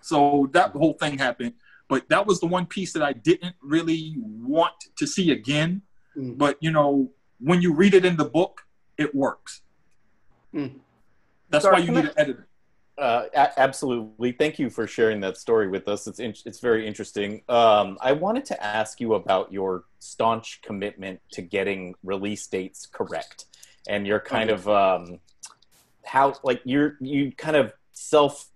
So that whole thing happened. But that was the one piece that I didn't really want to see again. Mm. But you know, when you read it in the book, it works. Mm. That's Sorry, why you need I- an editor. Uh, a- absolutely. Thank you for sharing that story with us. It's in- it's very interesting. Um, I wanted to ask you about your staunch commitment to getting release dates correct, and your kind Okay. of um, how like you're you kind of self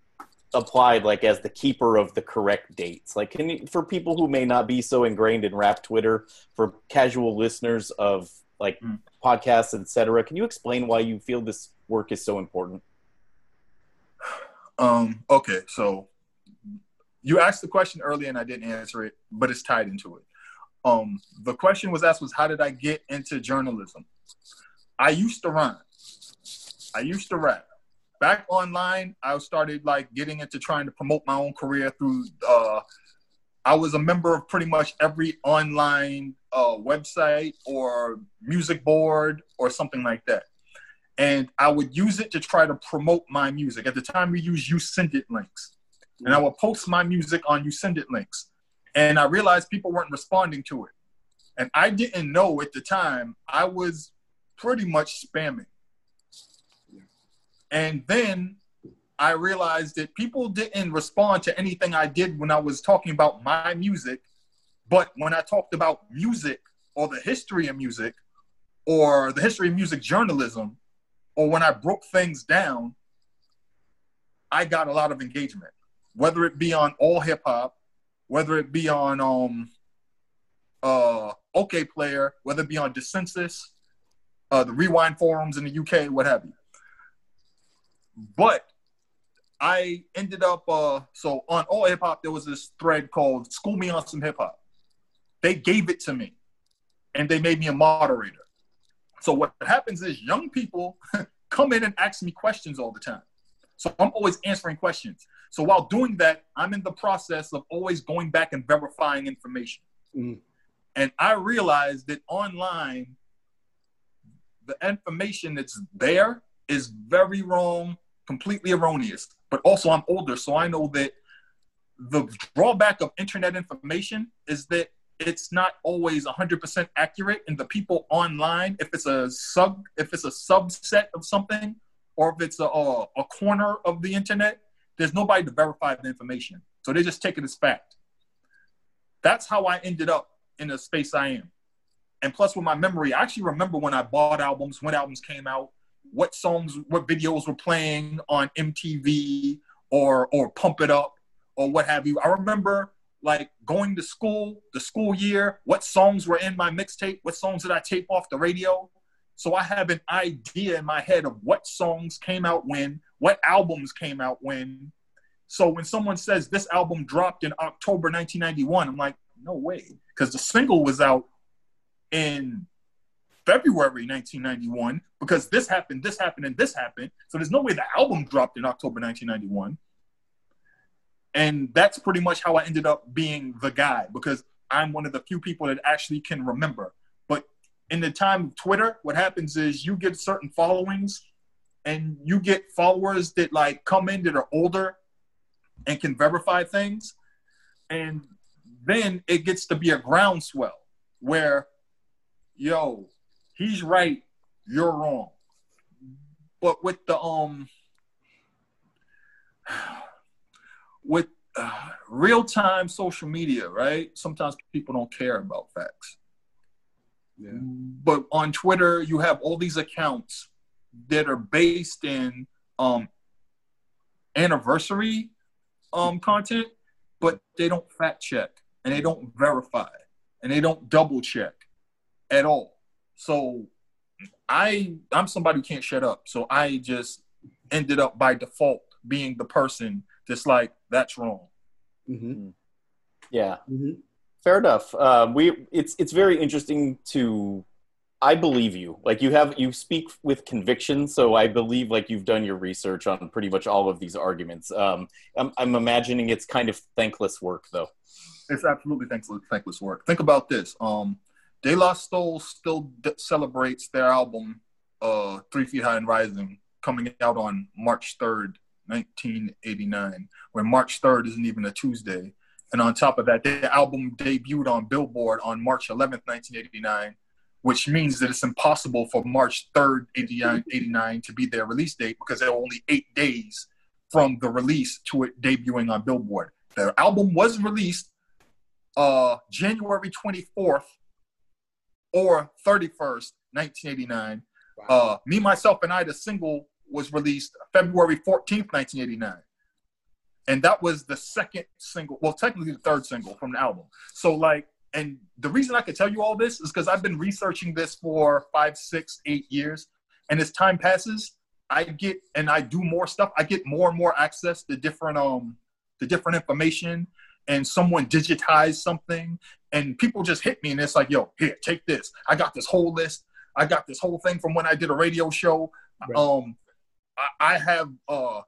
applied like as the keeper of the correct dates. Like, can you, for people who may not be so ingrained in rap Twitter, for casual listeners of like Mm. podcasts, etc., can you explain why you feel this work is so important? Um, okay, so you asked the question earlier and I didn't answer it, but it's tied into it. Um, the question was asked was how did I get into journalism? I used to rhyme. I used to rap. Back online, I started like getting into trying to promote my own career through. Uh, I was a member of pretty much every online uh, website or music board or something like that, and I would use it to try to promote my music. At the time, we used YouSendIt links, and I would post my music on YouSendIt links, and I realized people weren't responding to it, and I didn't know at the time I was pretty much spamming. And then I realized that people didn't respond to anything I did when I was talking about my music. But when I talked about music or the history of music or the history of music journalism, or when I broke things down, I got a lot of engagement, whether it be on all hip hop, whether it be on um uh Okayplayer, whether it be on Dissensus, uh, the Rewind forums in the UK, what have you. But I ended up uh so on all hip hop there was this thread called School Me on Some Hip Hop. They gave it to me and they made me a moderator. So what happens is young people come in and ask me questions all the time. So I'm always answering questions. So while doing that, I'm in the process of always going back and verifying information. Mm. And I realized that online, the information that's there is very wrong, completely erroneous. But also, I'm older, so I know that the drawback of internet information is that it's not always 100% accurate and the people online if it's a sub if it's a subset of something or if it's a, a, a corner of the internet there's nobody to verify the information so they just take it as fact that's how i ended up in the space i am and plus with my memory i actually remember when i bought albums when albums came out what songs what videos were playing on mtv or or pump it up or what have you i remember like going to school, the school year, what songs were in my mixtape, what songs did I tape off the radio. So I have an idea in my head of what songs came out when, what albums came out when. So when someone says this album dropped in October 1991, I'm like, no way, because the single was out in February 1991 because this happened, this happened, and this happened. So there's no way the album dropped in October 1991 and that's pretty much how I ended up being the guy because I'm one of the few people that actually can remember. But in the time of Twitter, what happens is you get certain followings and you get followers that like come in that are older and can verify things. And then it gets to be a groundswell where, yo, he's right, you're wrong. But with the um with uh, real time social media, right? Sometimes people don't care about facts. Yeah. But on Twitter, you have all these accounts that are based in um, anniversary um, content, but they don't fact check and they don't verify and they don't double check at all. So I I'm somebody who can't shut up. So I just ended up by default being the person just like that's wrong. Mm-hmm. Yeah, Mm-hmm. fair enough. Uh, we it's it's very interesting to. I believe you. Like you have you speak with conviction, so I believe like you've done your research on pretty much all of these arguments. Um, I'm, I'm imagining it's kind of thankless work, though. It's absolutely thankless, thankless work. Think about this. Um, De La Soul still celebrates their album, uh, Three Feet High and Rising, coming out on March 3rd, 1989, when March 3rd isn't even a Tuesday. And on top of that, the album debuted on Billboard on March 11th, 1989, which means that it's impossible for March 3rd, 89, 89 to be their release date because there were only eight days from the release to it debuting on Billboard. Their album was released uh, January 24th or 31st, 1989. Uh, Me, Myself, and I, the single was released February 14th, 1989. And that was the second single, well, technically the third single from the album. So, like, and the reason I could tell you all this is because I've been researching this for five, six, eight years. And as time passes, I get and I do more stuff. I get more and more access to different um the different information and someone digitized something and people just hit me and it's like, yo, here, take this. I got this whole list. I got this whole thing from when I did a radio show. Right. Um I, I have uh,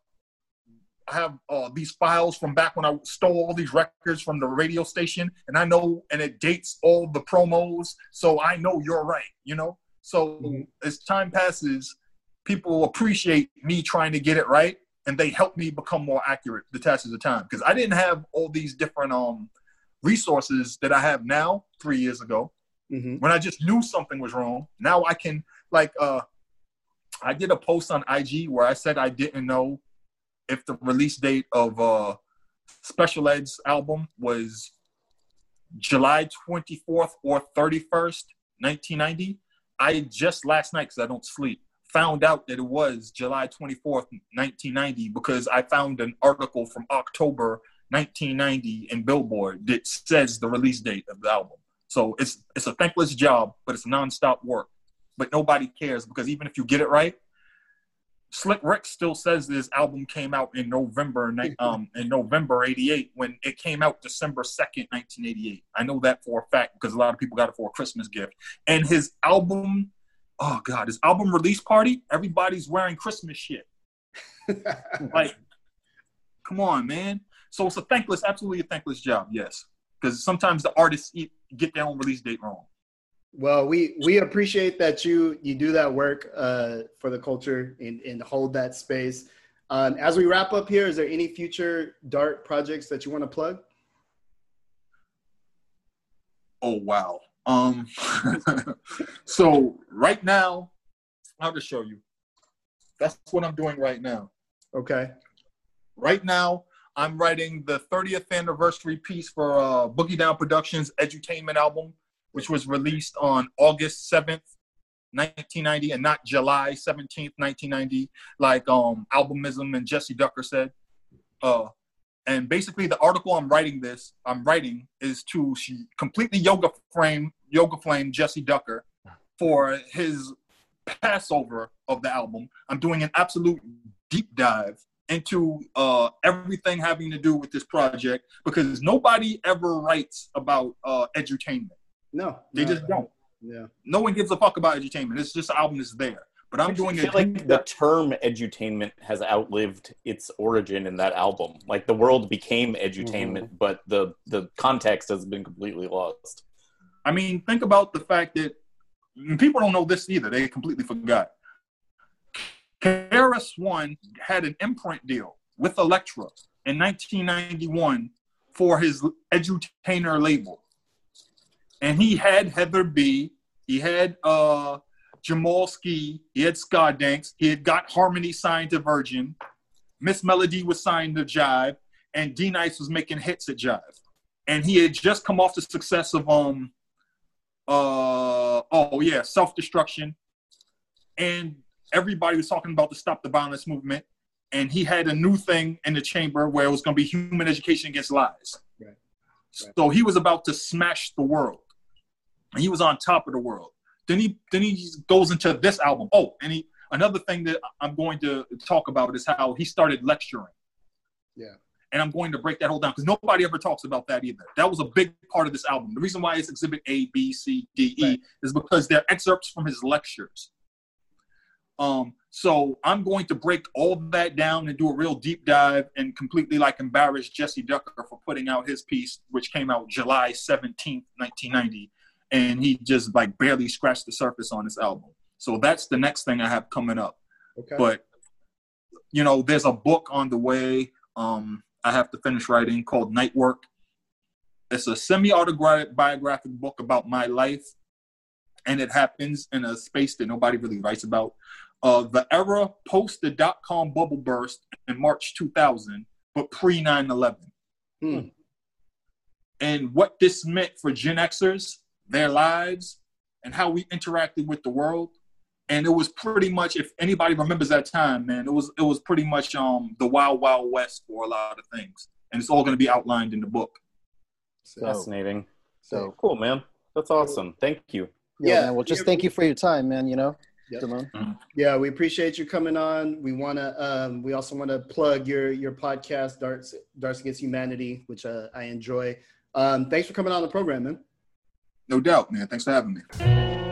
I have uh, these files from back when I stole all these records from the radio station, and I know, and it dates all the promos, so I know you're right. You know, so Mhm. as time passes, people appreciate me trying to get it right, and they help me become more accurate the passage of the time because I didn't have all these different um resources that I have now three years ago hmm when I just knew something was wrong. Now I can like uh I did a post on IG where I said I didn't know if the release date of uh Special Ed's album was July 24th or 31st, 1990. I just last night because I don't sleep found out that it was July 24th, 1990 because I found an article from October 1990 in Billboard that says the release date of the album. So it's it's a thankless job, but it's nonstop work. But nobody cares because even if you get it right, Slick Rick still says this album came out in November um in November '88 when it came out December 2nd, 1988. I know that for a fact because a lot of people got it for a Christmas gift. And his album, oh god, his album release party, everybody's wearing Christmas shit. Like, come on, man. So it's a thankless, absolutely a thankless job, yes. Because sometimes the artists eat, get their own release date wrong. Well, we we appreciate that you you do that work uh, for the culture and, and hold that space. Um, as we wrap up here, is there any future Dart projects that you want to plug? Oh wow. Um so right now, I'll just show you. That's what I'm doing right now. Okay. Right now, I'm writing the 30th anniversary piece for uh, Boogie Down Productions Edutainment album, which was released on August 7th, 1990, and not July 17th, 1990, like um Albumism and Jesse Ducker said. Uh, and basically, the article I'm writing this, I'm writing is to she completely yoga frame, yoga flame Jesse Ducker for his Passover of the album. I'm doing an absolute deep dive into uh, everything having to do with this project because nobody ever writes about uh, edutainment. No, They no, just don't. Yeah. No one gives a fuck about edutainment. It's just an album that's there. But I'm doing I it. feel like the term edutainment has outlived its origin in that album. Like the world became edutainment, but the the context has been completely lost. I mean, think about the fact that people don't know this either. They completely forgot. KRS One had an imprint deal with Elektra in 1991 for his edutainer label, and he had Heather B. He had uh, Jamalski. He had Ska Danks. He had got Harmony signed to Virgin. Miss Melody was signed to Jive, and D Nice was making hits at Jive. And he had just come off the success of um uh oh yeah, self destruction. And everybody was talking about the stop the violence movement. And he had a new thing in the chamber where it was gonna be human education against lies. Right. So he was about to smash the world. And he was on top of the world. Then he then he goes into this album. Oh, and he another thing that I'm going to talk about is how he started lecturing. Yeah. And I'm going to break that whole down because nobody ever talks about that either. That was a big part of this album. The reason why it's exhibit A, B, C, D, E Right. is because they're excerpts from his lectures. Um, so I'm going to break all that down and do a real deep dive and completely like embarrass Jesse Ducker for putting out his piece, which came out July 17th, 1990. And he just like barely scratched the surface on this album. So that's the next thing I have coming up Okay. but you know there's a book on the way um i have to finish writing called night work it's a semi-autobiographic book about my life and it happens in a space that nobody really writes about uh the era post the dot-com bubble burst in march 2000 but pre 9-11 Hmm. and what this meant for gen xers their lives and how we interacted with the world and it was pretty much if anybody remembers that time man it was it was pretty much um the wild wild west for a lot of things and it's all going to be outlined in the book So, Fascinating. So Cool, man. That's awesome. Thank you. yeah, Yeah, man, well, just thank you for your time, man. You know, Yep. Damone. yeah, we appreciate you coming on. We want to. Um, we also want to plug your your podcast, Darts Darts Against Humanity, which uh, I enjoy. Um, thanks for coming on the program, man. No doubt man. Thanks for having me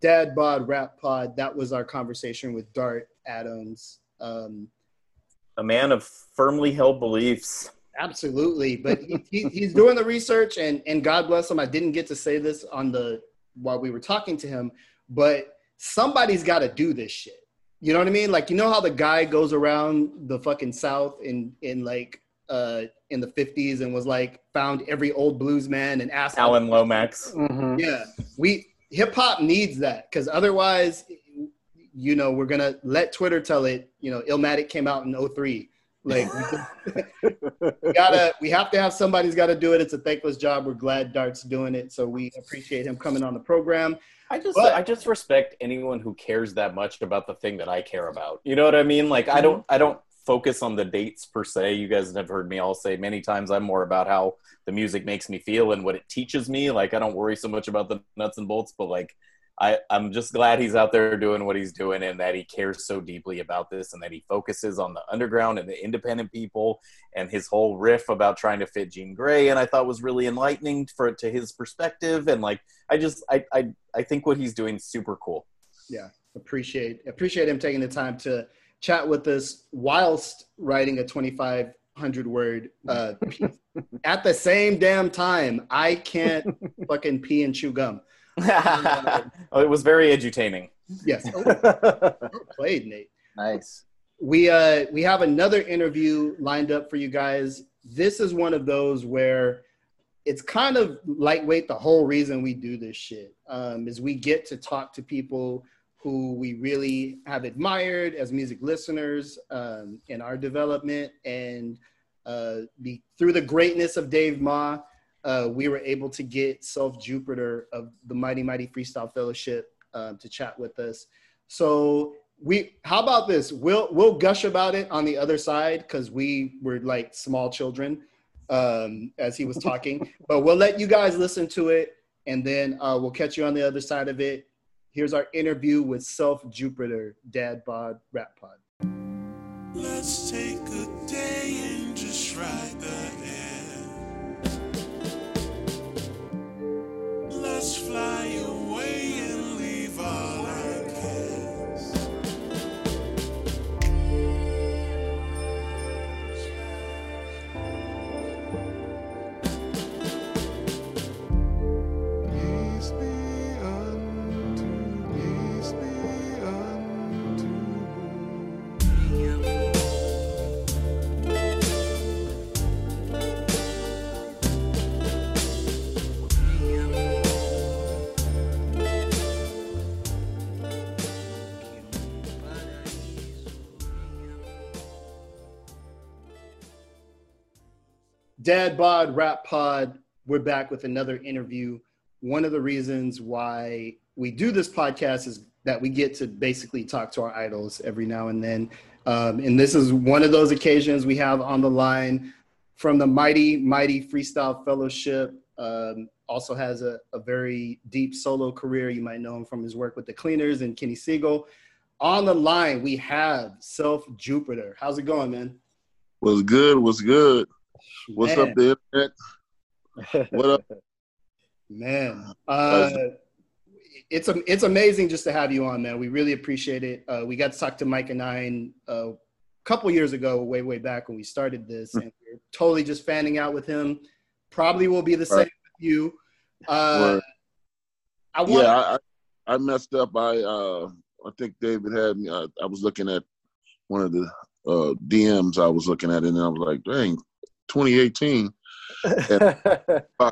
Dad Bod Rap Pod. That was our conversation with Dart Adams. Um, A man of firmly held beliefs. absolutely, but he, he, he's doing the research, and and God bless him. I didn't get to say this on the while we were talking to him, but somebody's got to do this shit. You know what I mean? Like you know how the guy goes around the fucking South in in like uh in the 50s and was like found every old blues man and asked Alan Lomax. Mhm. yeah we hip hop needs that because otherwise you know we're gonna let twitter tell it you know illmatic came out in 03 like we gotta we have to have somebody's got to do it. It's a thankless job. We're glad dart's doing it so we appreciate him coming on the program. I just But- I just respect anyone who cares that much about the thing that I care about. You know what I mean? Like I mm-hmm. don't I don't focus on the dates per se. You guys have heard me all say many times I'm more about how the music makes me feel and what it teaches me. Like I don't worry so much about the nuts and bolts, but like I, I'm just glad he's out there doing what he's doing and that he cares so deeply about this and that he focuses on the underground and the independent people and his whole riff about trying to fit Jean Grae and I thought was really enlightening for to his perspective and like I just I I, I think what he's doing super cool. Yeah. Appreciate appreciate him taking the time to chat with us whilst writing a 2500 word uh piece. at the same damn time i can't fucking pee and chew gum oh, it was very edutaining. yes oh, played nate nice. we uh we have another interview lined up for you guys this is one of those where it's kind of lightweight the whole reason we do this shit um, is we get to talk to people who we really have admired as music listeners um, in our development. And uh, be, through the greatness of dave ma uh, we were able to get self jupiter of the mighty mighty freestyle fellowship um, to chat with us. So we how about this? We'll we'll gush about it on the other side because we were like small children um as he was talking. But we'll let you guys listen to it and then uh, we'll catch you on the other side of it here's our interview with self jupiter dad bod rap pod. Let's take a day and just ride the Dad Bod Rap Pod. We're back with another interview. One of the reasons why we do this podcast is that we get to basically talk to our idols every now and then. Um, and this is one of those occasions we have on the line from the Mighty, Mighty Freestyle Fellowship. Um, also has a, a very deep solo career. You might know him from his work with the Kleenrz and Kenny Segal. On the line, we have Self Jupiter. How's it going, man? What's good? What's good? What's Man. up, the internet? What up? Man, uh, it's a, it's amazing just to have you on, man. We really appreciate it. Uh, we got to talk to Mike and I uh, a couple years ago, way way back when we started this, and we're totally just fanning out with him. Probably will be the same Right. with you. Uh. I want. Yeah, I, I I messed up. I uh I think David had me. I, I was looking at one of the uh DMs I was looking at, and I was like, dang, 2018.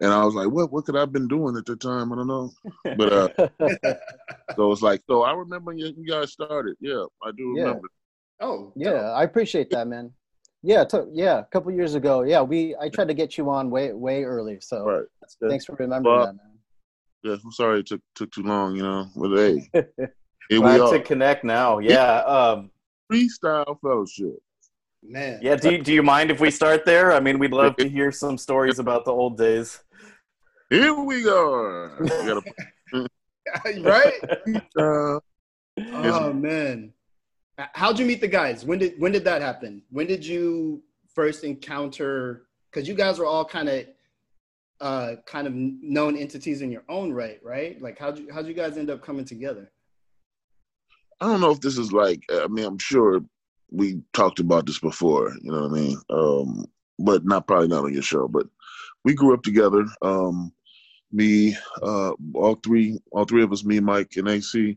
And I was like, what what could I have been doing at the time? I don't know. But uh so it's like, so I remember you, you guys started. Yeah, I do Yeah. remember. oh, yeah, I appreciate that, man. Yeah, to, yeah, a couple years ago. Yeah, we I tried to get you on way way early. So Right. Yeah. thanks for remembering Well, that, man. Yeah, I'm sorry it took took too long, you know. But hey, here we Glad are. to connect now. Yeah. Um, Freestyle fellowship. Man. yeah. Do you, do you mind if we start there? I mean, we'd love to hear some stories about the old days. Here we go. We gotta right? uh, Oh man, how'd you meet the guys? When did when did that happen? When did you first encounter? Because you guys were all kind of uh, kind of known entities in your own right, right? Like how'd you how'd you guys end up coming together? I don't know if this is like. I mean, I'm sure we talked about this before. You know what I mean? Um, but not probably not on your show. But we grew up together. Um, me, uh, all three, all three of us, me, Mike, and AC.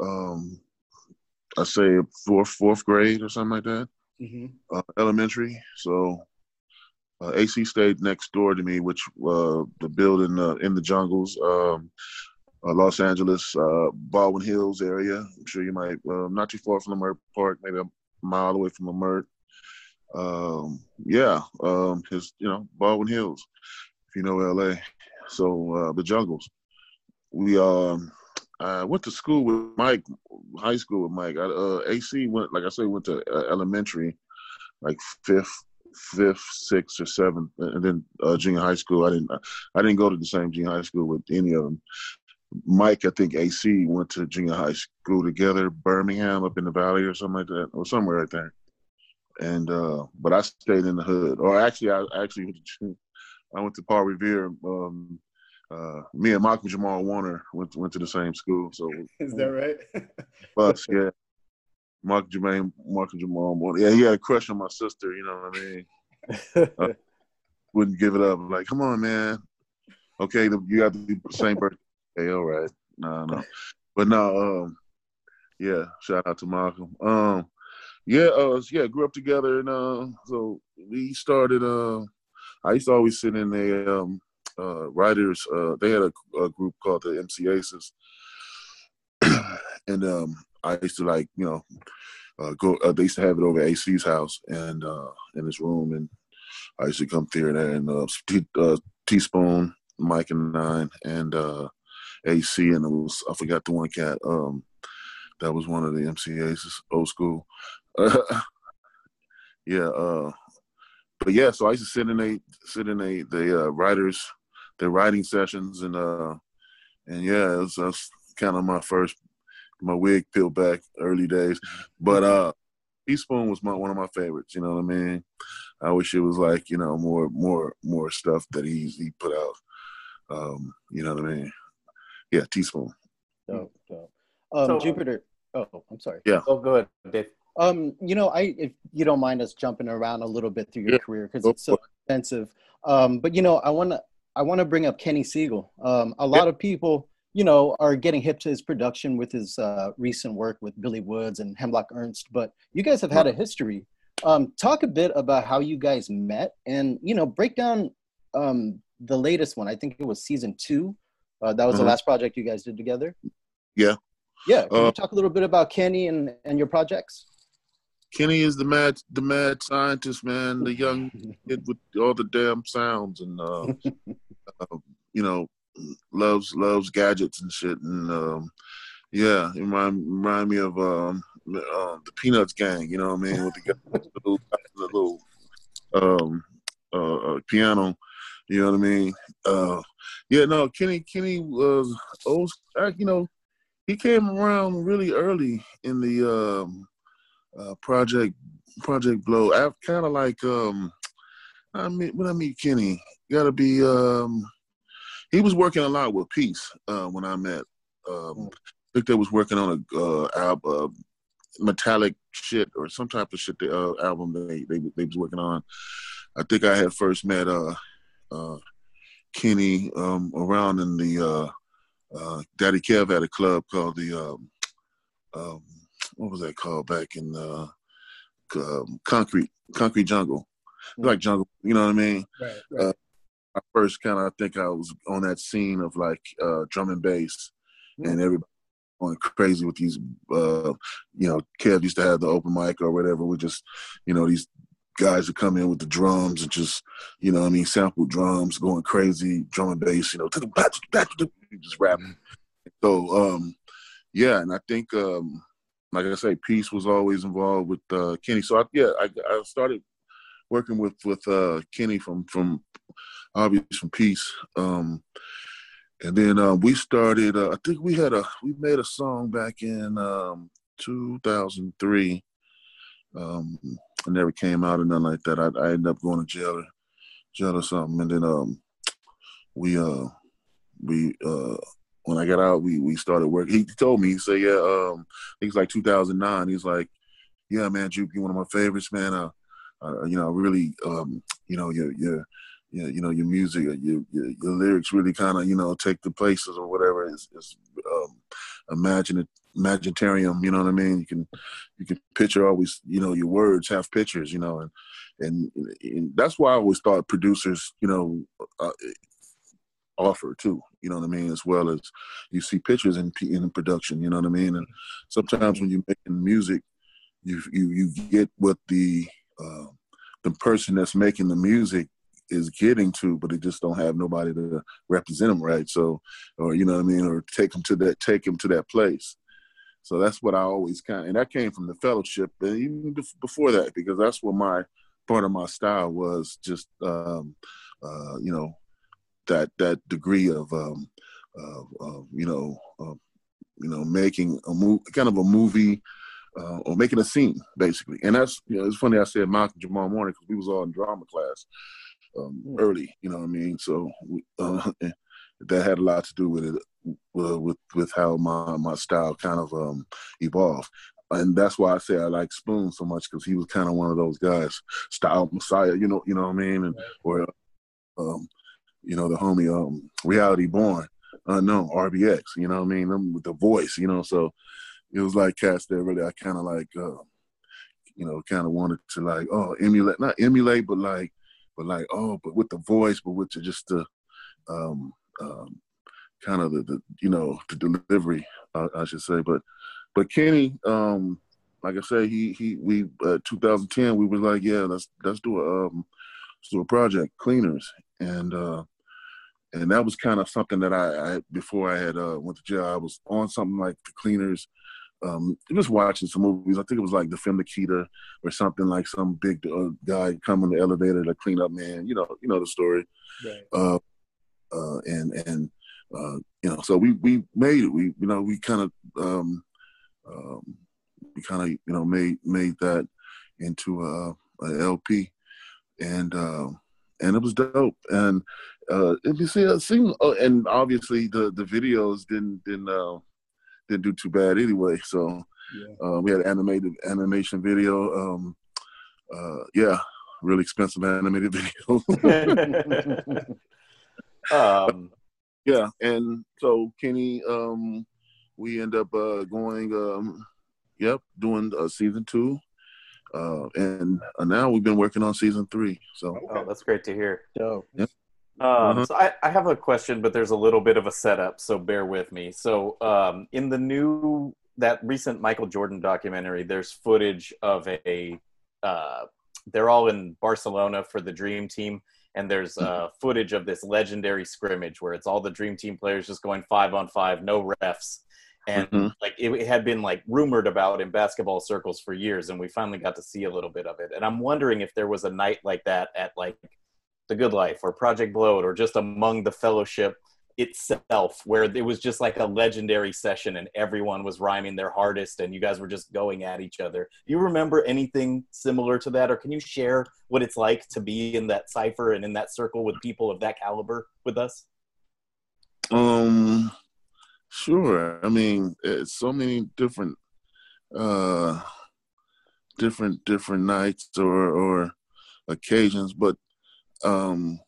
Um, I say fourth, fourth grade or something like that. Mm-hmm. Uh, elementary. So uh, AC stayed next door to me, which uh, the building uh, in the jungles, um, uh, Los Angeles, uh, Baldwin Hills area. I'm sure you might, uh, not too far from Leimert Park, maybe a mile away from Leimert. Um, yeah, um, his, you know, Baldwin Hills, if you know LA. So uh, the jungles. We um, I went to school with Mike, high school with Mike. I, uh, AC went, like I said, went to uh, elementary, like fifth, fifth, sixth, or seventh, and then uh, junior high school. I didn't, I didn't go to the same junior high school with any of them. Mike, I think AC went to junior high school together, Birmingham, up in the valley or something like that, or somewhere right there. And uh, but I stayed in the hood, or actually, I actually I went to Paul Revere. Um, uh, me and Michael Jamal Warner went went to the same school. So Is that right? us, yeah. Mark Jermaine, Mark Jamal Warner. Yeah, he had a crush on my sister. You know what I mean? Uh, wouldn't give it up. Like, come on, man. Okay, the, you got the same birthday. Okay, all right. No, no. But no, um, yeah. Shout out to Malcolm. Um, yeah, uh, yeah. Grew up together, and uh, so we started. Uh, I used to always sit in a um, uh, writers. Uh, they had a, a group called the MC Aces, and um, I used to like you know uh, go. Uh, they used to have it over at AC's house and uh, in his room, and I used to come through there and uh, uh, Teaspoon, Mike and Nine, and uh, AC, and it was I forgot the one cat. Um, that was one of the MCAs, old school. yeah, uh, but yeah, so I used to sit in a sit in a the uh, writers their writing sessions and uh and yeah, it was, that's kind of my first my wig peeled back early days. But uh Teaspoon was my one of my favorites, you know what I mean? I wish it was like, you know, more more more stuff that he he put out. Um, you know what I mean? Yeah, Teaspoon. Dope, dope. Um, So- Jupiter. Oh, I'm sorry. Yeah. Oh, go ahead, Dave. Um, you know, I if you don't mind us jumping around a little bit through your Yeah, career because it's so extensive. Um, but you know, I want to I want to bring up Kenny Segal. Um, a lot of people, you know, are getting hip to his production with his uh, recent work with Billy Woods and Hemlock Ernst. But you guys have had a history. Um, talk a bit about how you guys met, and you know, break down um, the latest one. I think it was season two. Uh, that was the Mhm. last project you guys did together. Yeah. Yeah. Can Uh, you talk a little bit about Kenny and and your projects? Kenny is the mad the mad scientist, man, the young kid with all the damn sounds and uh, uh, you know, loves loves gadgets and shit and um yeah, it remind remind me of um uh, the Peanuts gang, you know what I mean, with the, the little the little um uh, uh piano, you know what I mean? Yeah, no, Kenny Kenny was old uh, you know, he came around really early in the um uh, Project Project Blowed. I kind of like um, I mean when I meet Kenny, you gotta be um, he was working a lot with Peace uh, when I met. Um, I think they was working on a uh, al- uh, metallic shit or some type of shit. The uh, album they they they was working on. I think I had first met uh, uh, Kenny um, around in the uh, uh, Daddy Kev had a club called the um, um, what was that called back in uh, um, concrete concrete jungle. Like jungle you know what i mean? Right, right. I first kind of i think i was on that scene of like uh drum and bass and everybody going crazy with these uh you know kev used to have the open mic or whatever. We just you know these guys would come in with the drums and just you know what i mean sample drums going crazy drum and bass you know to the back back just rapping so um yeah and i think um like I say, Peace was always involved with uh, Kenny. So I, yeah, I, I started working with with uh, Kenny from from obviously from Peace, um, and then uh, we started. Uh, I think we had a we made a song back in um, 2003. Um, it never came out or nothing like that. I, I ended up going to jail jail or something, and then um, we uh we uh when I got out, we we started working. He told me, he said, yeah, um, I think it's like 2009. He's like, yeah, man, Juke, you're one of my favorites, man. Uh, uh you know, really, um, you know, your your your you know your music, your your, your lyrics really kind of you know take the places or whatever is is um, imagine imaginarium. You know what I mean? You can you can picture always you know your words have pictures. You know, and and, and that's why I always thought producers, you know. Uh, offer too. You know what I mean, as well as you see pictures in in production. You know what I mean, and sometimes when you're making music, you you you get what the uh, the person that's making the music is getting to, but they just don't have nobody to represent them right. So, or you know what I mean, or take them to that take them to that place. So that's what I always kind of, and that came from the fellowship, and even before that, because that's what my part of my style was just, um, uh, you know, that that degree of, um, of, of you know, you know, making a move, kind of a movie. Uh, or making a scene, basically, and that's you know it's funny I said Malcolm Jamal Warner because we was all in drama class, um, hmm. early. You know what I mean? So uh, that had a lot to do with it, with with how my my style kind of um, evolved. And that's why I say I like Spoon so much because he was kind of one of those guys, style messiah. You know, you know what I mean? And or um, you know the homie um, Reality Born, unknown RBX. You know what I mean? Them with the voice. You know, so it was like cats that really I kind of like. Uh, you know, kind of wanted to like, oh, emulate, not emulate, but like but like oh, but with the voice, but with the, just the um, um, kind of the, the you know the delivery, uh, I should say. But but Kenny, um, like I said, he he we uh, 2010 we were like yeah let's let's do a um, let's do a project Kleenrz and uh, and that was kind of something that I, I before I had uh, went to jail I was on something like the cleaners um, just watching some movies. I think it was like the film Nikita or something like some big uh, guy coming the elevator to clean up man. You know, you know the story. Right. Uh, uh, and and uh, you know, so we we made it. We you know we kind of um, um, we kind of you know made made that into a, a LP, and uh, and it was dope. And uh, if you see, it seemed, oh, and obviously the the videos didn't didn't uh, didn't do too bad anyway. So yeah. uh, we had animated animation video. Um, uh, yeah, really expensive animated video. um, yeah, and so Kenny, um, we end up uh, going. Um, yep, doing uh, season two. Uh, and uh, now we've been working on season three. So, oh, that's great to hear. Dope. Yep. Um, uh-huh. So I, I, have a question, but there's a little bit of a setup, so bear with me. So um, in the new that recent Michael Jordan documentary, there's footage of a. Uh, they're all in Barcelona for the Dream Team, and there's uh, footage of this legendary scrimmage where it's all the Dream Team players just going five on five, no refs, and mm-hmm. like it, it had been like rumored about in basketball circles for years, and we finally got to see a little bit of it. And I'm wondering if there was a night like that at like the Good Life or Project Blowed or just among the fellowship itself, where it was just like a legendary session and everyone was rhyming their hardest and you guys were just going at each other. Do you remember anything similar to that, or can you share what it's like to be in that cipher and in that circle with people of that caliber with us? Um, sure. I mean, it's so many different, uh, different different nights or or occasions, but um,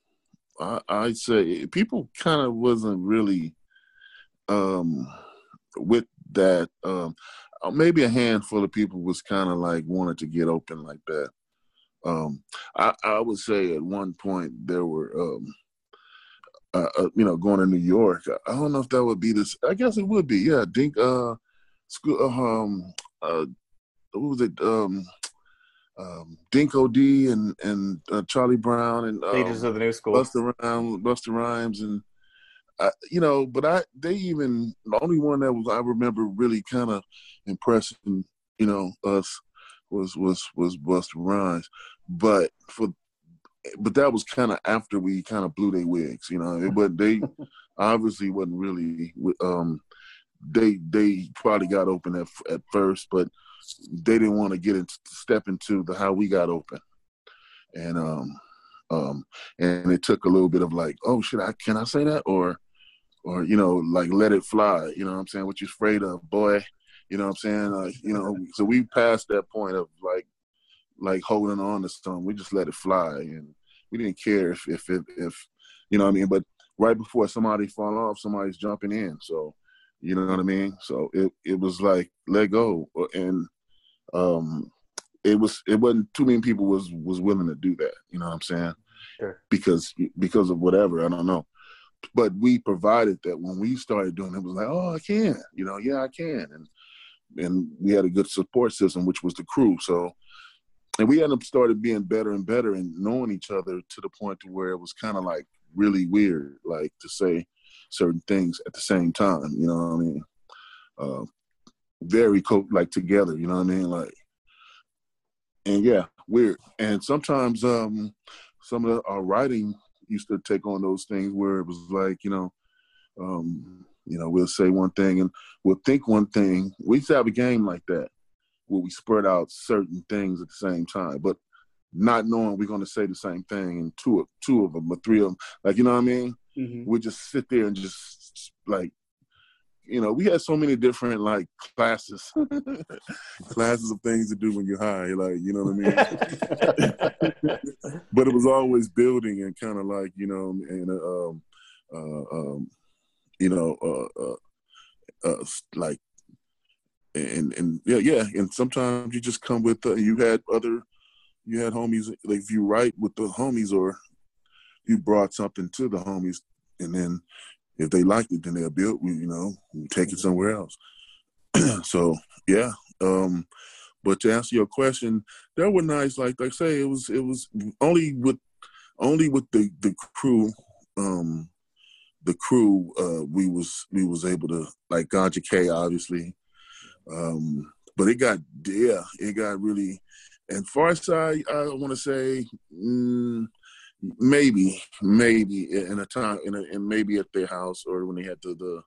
I, I'd say people kind of wasn't really um, with that. Um, uh, maybe a handful of people was kind of like wanted to get open like that. Um, I, I would say at one point there were, um, uh, uh, you know, going to New York. I don't know if that would be this. I guess it would be. Yeah, Dink. Uh, school. Uh, um, uh, what was it? Um, um, Dinco D and and uh, Charlie Brown and um, of the New School, Busta Rhymes, Busta Rhymes, and uh, you know, but I they even the only one that was I remember really kind of impressing, you know, us was was was Busta Rhymes, but for but that was kind of after we kind of blew their wigs, you know. But they obviously wasn't really. Um, they they probably got open at at first, but they didn't want to get into step into the how we got open, and um, Um, and it took a little bit of like, oh shit, I can I say that or or you know like let it fly. You know what I'm saying? What you afraid of, boy? You know what I'm saying? Uh, you know, so we passed that point of like like holding on to something. We just let it fly, and we didn't care if if if, if you know what I mean. But right before somebody fall off, somebody's jumping in. So you know what I mean. So it it was like let go, and um, it was it wasn't too many people was was willing to do that. You know what I'm saying? Sure. Because because of whatever I don't know. But we provided that when we started doing it, it was like, oh, I can, you know, yeah, I can, and and we had a good support system, which was the crew. So and we ended up started being better and better and knowing each other to the point to where it was kind of like really weird, like to say certain things at the same time. You know what I mean? Uh, very co- like together. You know what I mean? Like, and yeah, weird. And sometimes um, some of the, our writing used to take on those things where it was like, you know, um, you know, we'll say one thing and we'll think one thing. We used to have a game like that where we spread out certain things at the same time, but not knowing we're going to say the same thing and two of two of them or three of them, like you know what I mean? Mhm. We just sit there and just like, you know, we had so many different like classes, classes of things to do when you're high, like you know what I mean. but it was always building and kind of like you know, and uh, um, uh, um, you know, uh, uh, uh, like and and yeah, yeah, and sometimes you just come with uh, you had other you had homies like if you write with the homies or you brought something to the homies and then if they liked it then they'll build you know take it somewhere else so yeah um but to answer your question that were nice like like I say it was it was only with only with the the crew um the crew uh we was we was able to like Ganjah K obviously um, but it got yeah, it got really. And Pharcyde, I want to say mm, maybe, maybe in a time, in, a, maybe at their house or when they had the the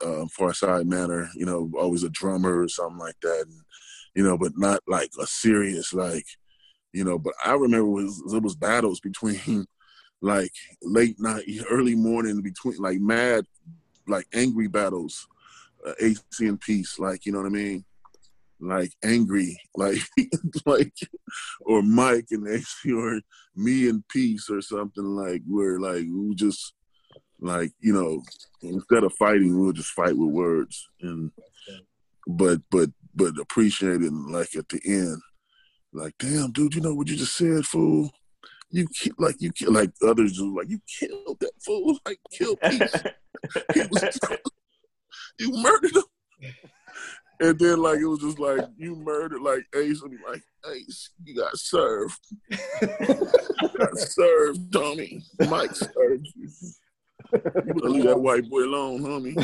uh, Pharcyde Manor, you know, always a drummer or something like that, and, you know, but not like a serious like, you know. But I remember it was it was battles between like late night, early morning between like mad, like angry battles uh, AC and peace, like you know what I mean, like angry, like like or Mike and AC or me and peace or something like where like we just like you know instead of fighting we'll just fight with words and but but but appreciate it like at the end like damn dude you know what you just said fool you ki- like you ki-, like others like you killed that fool like killed peace he was you murdered him. And then like it was just like you murdered like Ace and be like Ace, you got served. you got served, Tommy. Mike served you. You better leave that white boy alone, homie. I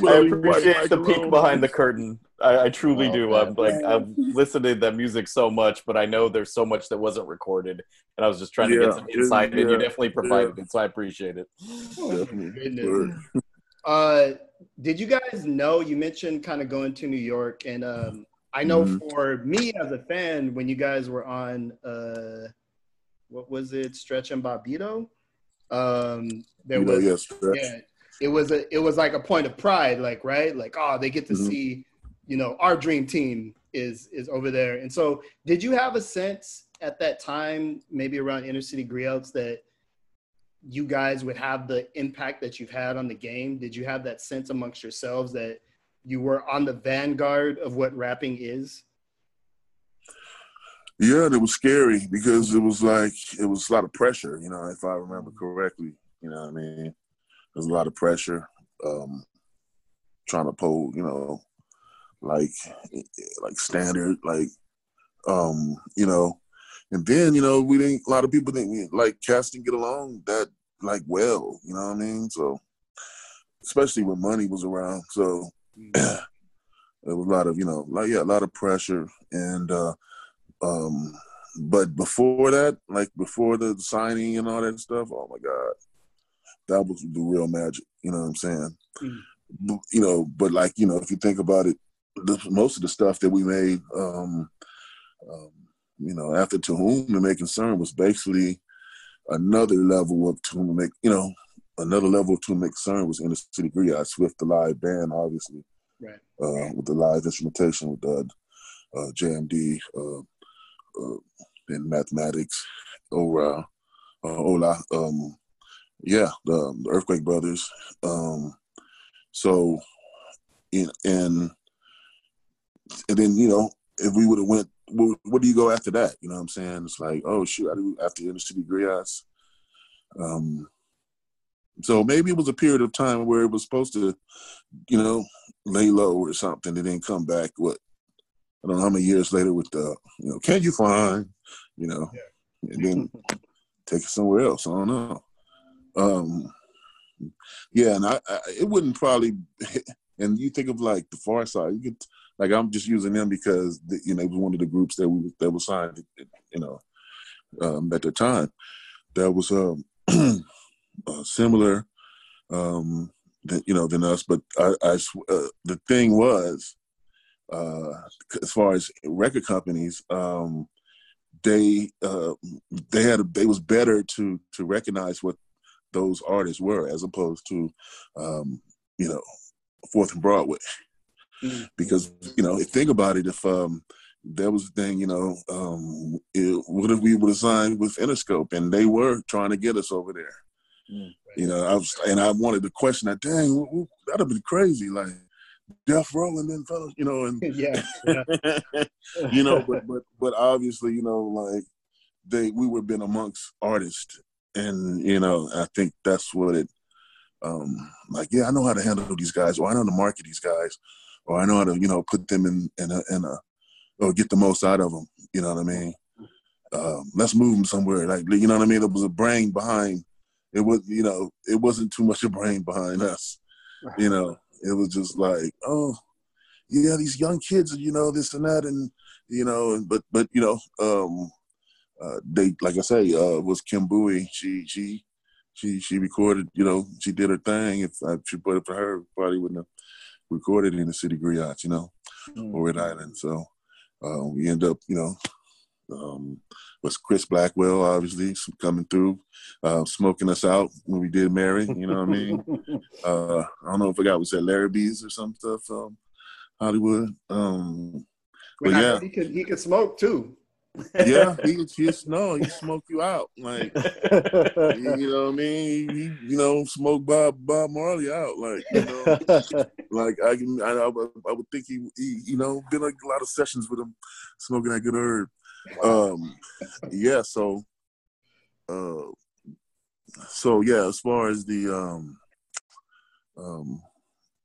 better leave white appreciate the peek behind the curtain. I, I truly Oh, do. man. I'm like I've listened to that music so much, but I know there's so much that wasn't recorded, and I was just trying to get some it- insight, and you definitely provided it, so I appreciate it. Definitely. Goodness. Uh, did you guys know you mentioned kind of going to New York, and um, I know Mhm. for me as a fan, when you guys were on, uh, what was it, Stretch and Bobbito? Um, there You know, was, yes, that's- yeah, it was a, it was like a point of pride, like right, like oh, they get to Mhm. see, you know, our dream team is is over there, and so did you have a sense at that time, maybe around inner city griots, that you guys would have the impact that you've had on the game? Did you have that sense amongst yourselves that you were on the vanguard of what rapping is? Yeah, it was scary because it was like it was a lot of pressure, you know, if I remember correctly. You know what I mean? There's a lot of pressure. Um trying to pull, you know, like like standard, like um, you know, and then, you know, we didn't a lot of people didn't like cats didn't get along that like well, you know what I mean? So especially when money was around. So there was a lot of, you know, like yeah, a lot of pressure and uh um, but before that, like before the signing and all that stuff, oh my God, that was the real magic. You know what I'm saying? Mm. You know, but like you know, if you think about it, the, most of the stuff that we made, um, um, you know, after To Whom It May Concern was basically another level of To make you know, another level of To May Concern was Inner City Griots with the live band, obviously, Right. uh, with the live instrumentation with uh, uh, JMD uh, uh, in mathematics, Ora, uh, Ola, um, yeah, the, the Earthquake Brothers. Um, so, in, and and then you know, if we would have went, where, where do you go after that? You know what I'm saying? It's like, oh shoot, I do after Inner City Griots. Um, so maybe it was a period of time where it was supposed to, you know, lay low or something. It didn't come back. What I don't know how many years later with the, you know, can you find, you know, and then take it somewhere else. I don't know. Um, yeah, and I, I it wouldn't probably. And you think of like the Pharcyde, you could like I'm just using them because the, you know it was one of the groups that we that was signed, you know, um, at the time. That was um, uh, similar, um, than, you know, than us. But I, I uh, the thing was, uh, as far as record companies, um, they uh, they had they was better to to recognize what those artists were as opposed to, um, you know, Fourth and Broadway because you know think about it if um that was the thing you know um it, what if we would have signed with interscope and they were trying to get us over there Mm. you know i was and i wanted to question that dang that'd have been crazy like death row and then fellas you know and yeah, yeah. you know but but but obviously you know like they we would have been amongst artists and you know i think that's what it um like yeah i know how to handle these guys or i know how to market these guys or i know how to you know put them in in a, in a or get the most out of them you know what i mean? Um let's move them somewhere like you know what i mean? There was a brain behind it was you know it wasn't too much a brain behind us you know? It was just like oh yeah these young kids you know this and that and you know but but you know um uh they like i say uh was kim bowie. She she she she recorded you know she did her thing if I, she put it for her probably wouldn't have recorded in the city griots you know or Red Island. So uh, we end up, you know, um, was Chris Blackwell obviously coming through, uh, smoking us out when we did Mary. You know what I mean? Uh, I don't know if I got was that Larrabee's or some stuff, um, Hollywood. Um, yeah. he could he could smoke too. Yeah, he just no, he smoked you out. Like you know what I mean? He, you know, smoked Bob Bob Marley out. Like you know, like I can, I, I, would- I would think he, he, you know, been like a lot of sessions with him, smoking that good herb. Um, yeah. So, uh, so yeah. As far as the, um, um,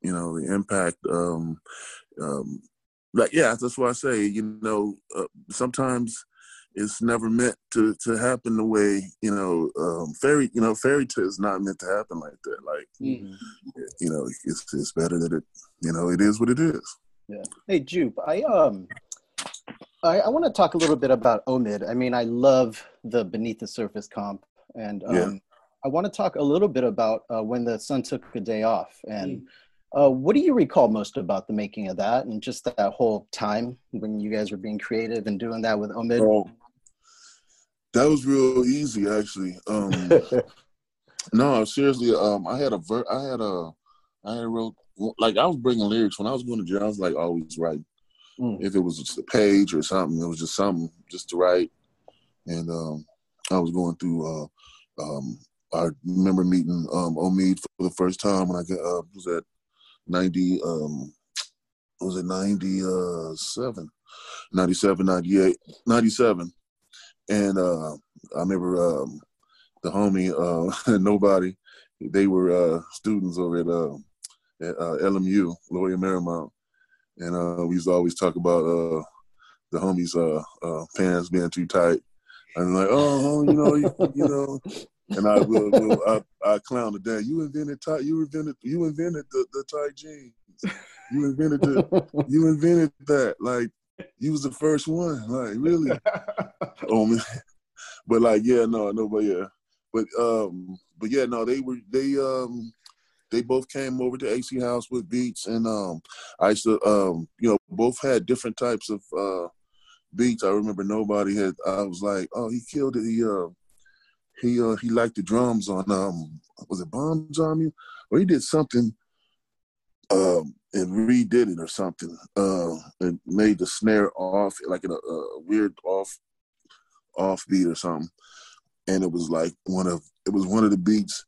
you know, the impact, um, um, like yeah, that's why I say, you know, uh, sometimes it's never meant to to happen the way you know um, fairy you know fairy tale is not meant to happen like that like Mhm. you know it's it's better that it you know it is what it is Yeah. Hey, Jupe, I um, I, I want to talk a little bit about Omid. I mean, I love the Beneath the Surface comp, and um, Yeah. I want to talk a little bit about uh, when the sun took a day off. And uh, what do you recall most about the making of that, and just that whole time when you guys were being creative and doing that with Omid? so that was real easy actually um no seriously um i had a ver- i had a i had a real like i was bringing lyrics when i was going to jail i was like always writing Mm. if it was just a page or something it was just something just to write and um i was going through uh um i remember meeting um omid for the first time when i got uh was at 90 um was it 97 97 98 97 and uh i remember um the homie uh nobody they were uh students over at uh at uh, lmu Loyola Marymount. And uh we used to always talk about uh the homies uh uh pants being too tight. And like oh you know you, you know and I will, will I, I clown the dad. You invented. You invented. You invented the, the tight jeans. You invented the. You invented that. Like you was the first one. Like really. Oh man. But like yeah no no but yeah but um but yeah no they were they um they both came over to AC House with beats and um I used to um you know both had different types of uh beats. I remember nobody had. I was like, oh, he killed it. He uh, he uh, he liked the drums on um, was it Bombs Army, or he did something, um, and redid it or something. Uh, and made the snare off like in a, a weird off, off beat or something, and it was like one of it was one of the beats.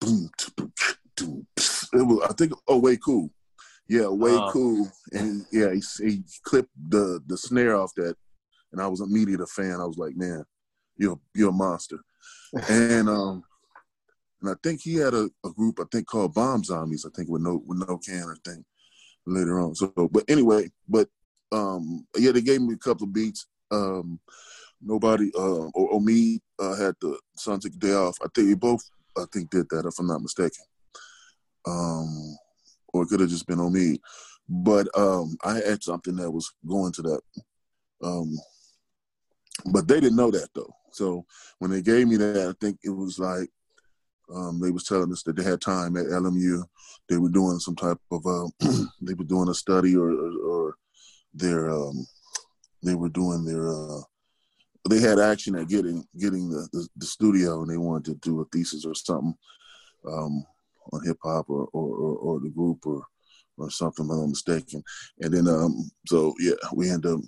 Boom, it was I think oh way cool. Yeah, way Oh. cool. And yeah, he, he clipped the the snare off that, and I was immediate a fan. I was like, man, you're you're a monster. And um, and I think he had a, a group I think called Bomb Zombies. I think with no with no can I think later on. So, but anyway, but um, yeah, they gave me a couple of beats. Um, nobody uh, or, or me uh, had the a Day Off. I think we both I think did that if I'm not mistaken. Um, or it could have just been on me. But um, I had something that was going to that. Um, but they didn't know that though. So when they gave me that, I think it was like um, they was telling us that they had time at LMU. They were doing some type of uh, they were doing a study or or, or their um, they were doing their uh, they had action at getting getting the, the, the studio and they wanted to do a thesis or something um, on hip hop or, or, or, or the group or or something, if I'm not mistaken. And then um so yeah, we end up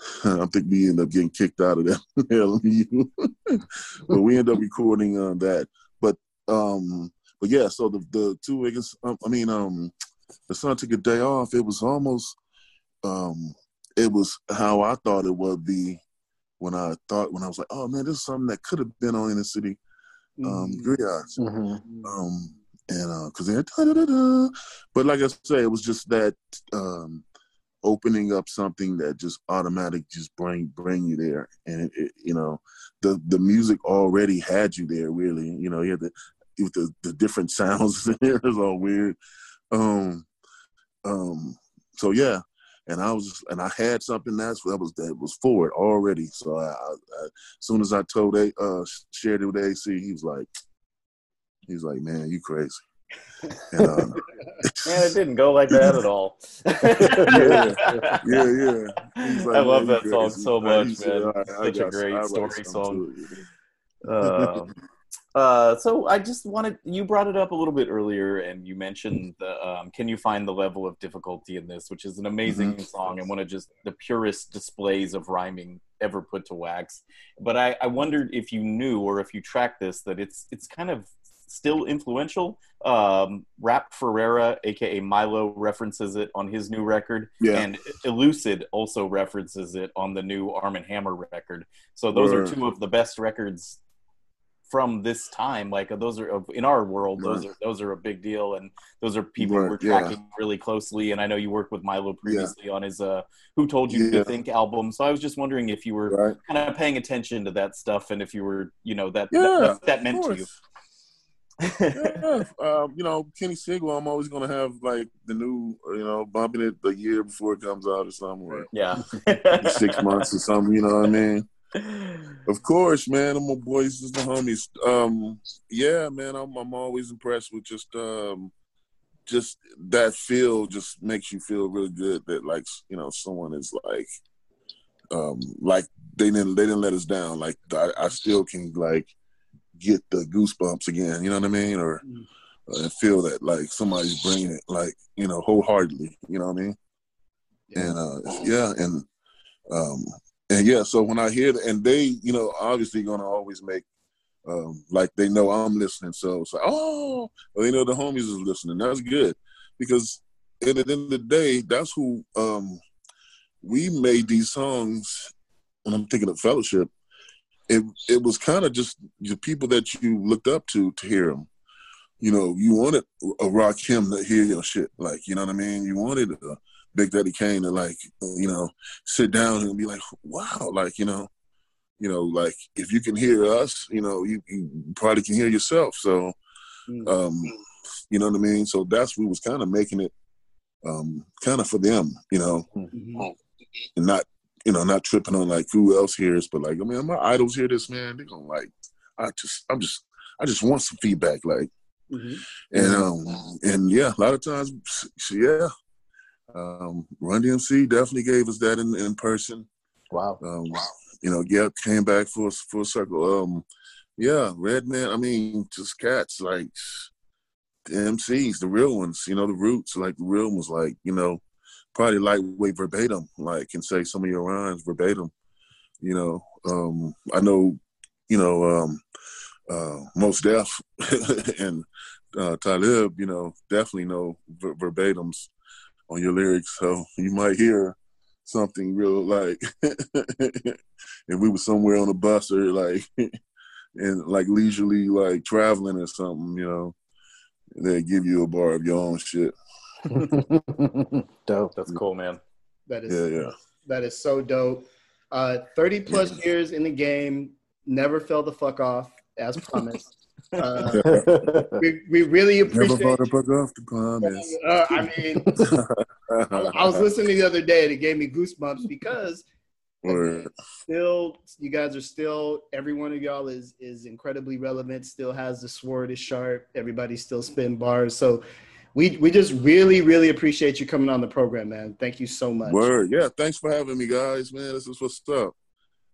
I think we end up getting kicked out of that LMU. but we end up recording uh, that. But um but yeah, so the the two um, I mean um the sun took a day off, it was almost um it was how I thought it would be when I thought when I was like, oh man, this is something that could have been on Inner City um griots. Mhm. Um and uh cause they're da-da-da-da. but like I say, it was just that um opening up something that just automatic just bring bring you there and it, it, you know the the music already had you there really you know you had the with the, the different sounds in there is all weird um um so yeah and I was and I had something that's that was that was for it already. So I, as soon as I told a uh shared it with AC, he was like, he's like, man, you crazy. And, uh, Man, it didn't go like that at all. yeah, yeah, yeah. Like, I love that song crazy." so Uh, much, man. "All right, Such a great I story song. to it." um, uh, so I just wanted you brought it up a little bit earlier, and you mentioned the um, "Can you find the level of difficulty in this?" which is an amazing Mm-hmm. song and one of just the purest displays of rhyming ever put to wax. But I, I wondered if you knew or if you tracked this that it's it's kind of still influential. Um, Rap Ferreira, aka Milo, references it on his new record, Yeah. and Elucid also references it on the new Armand Hammer record. So those Word. are two of the best records from this time. Like those are in our world, those Right. are those are a big deal, and those are people Right, we're yeah. tracking really closely. And I know you worked with Milo previously on his uh, "Who Told You to Think" album. So I was just wondering if you were Right. kind of paying attention to that stuff, and if you were, you know, that Yeah, that, that of meant to you. Yeah, um, you know, Kenny Segal, I'm always gonna have like the new, you know, bumping it the year before it comes out or something, or yeah, six months or something. You know what I mean? Of course, man. I'm my boys, is the homies. Um, yeah, man. I'm I'm always impressed with just um, just that feel. Just makes you feel really good that like you know someone is like, um, like they didn't they didn't let us down. Like I, I still can like get the goosebumps again. You know what I mean? Or uh, feel that like somebody's bringing it like you know wholeheartedly. You know what I mean? And uh, yeah, and um, and yeah. So when I hear that, and they, you know, obviously gonna always make um, like they know I'm listening. So it's like, oh, well, they know the homies is listening. That's good because at the end of the day, that's who um, we made these songs. And I'm thinking of fellowship. It it was kind of just the people that you looked up to to hear them. You know, you wanted a Rakim to hear your shit, like you know what I mean. You wanted a Big Daddy Kane to like, you know, sit down and be like, wow, like you know, you know, like if you can hear us, you know, you, you probably can hear yourself. So, um, you know what I mean. So that's we was kind of making it, um, kind of for them, you know, Mhm. and not, you know, not tripping on like who else hears, but like, I mean, my idols hear this, man. They're gonna like, I just, I'm just, I just want some feedback, like, Mhm. and um, and yeah, a lot of times, yeah, um, Run DMC definitely gave us that in, in person. Wow. Um, You know, yeah, came back full full circle. Um, yeah, Redman. I mean, just cats like the MCs, the real ones. You know, the roots, like the real ones, like you know, probably lightweight verbatim, like and say some of your rhymes verbatim. You know, um, I know, you know, um, uh, Mos Def and uh, Talib, you know, definitely know ver- verbatims on your lyrics. So you might hear something real like, and we were somewhere on a bus or like, and like leisurely like traveling or something, you know, they give you a bar of your own shit. Dope. That's cool, man. That is Yeah, yeah. that is so dope. Uh, Thirty plus years in the game, never fell the fuck off as promised. Uh, we, we really Never appreciate. bought a off the promise. Uh, I mean, I was listening the other day and it gave me goosebumps because Word. still you guys are still every one of y'all is is incredibly relevant still has the sword is sharp Everybody still spin bars so we we just really really appreciate you coming on the program man thank you so much Word. Yeah, thanks for having me, guys. Man, this is what's up.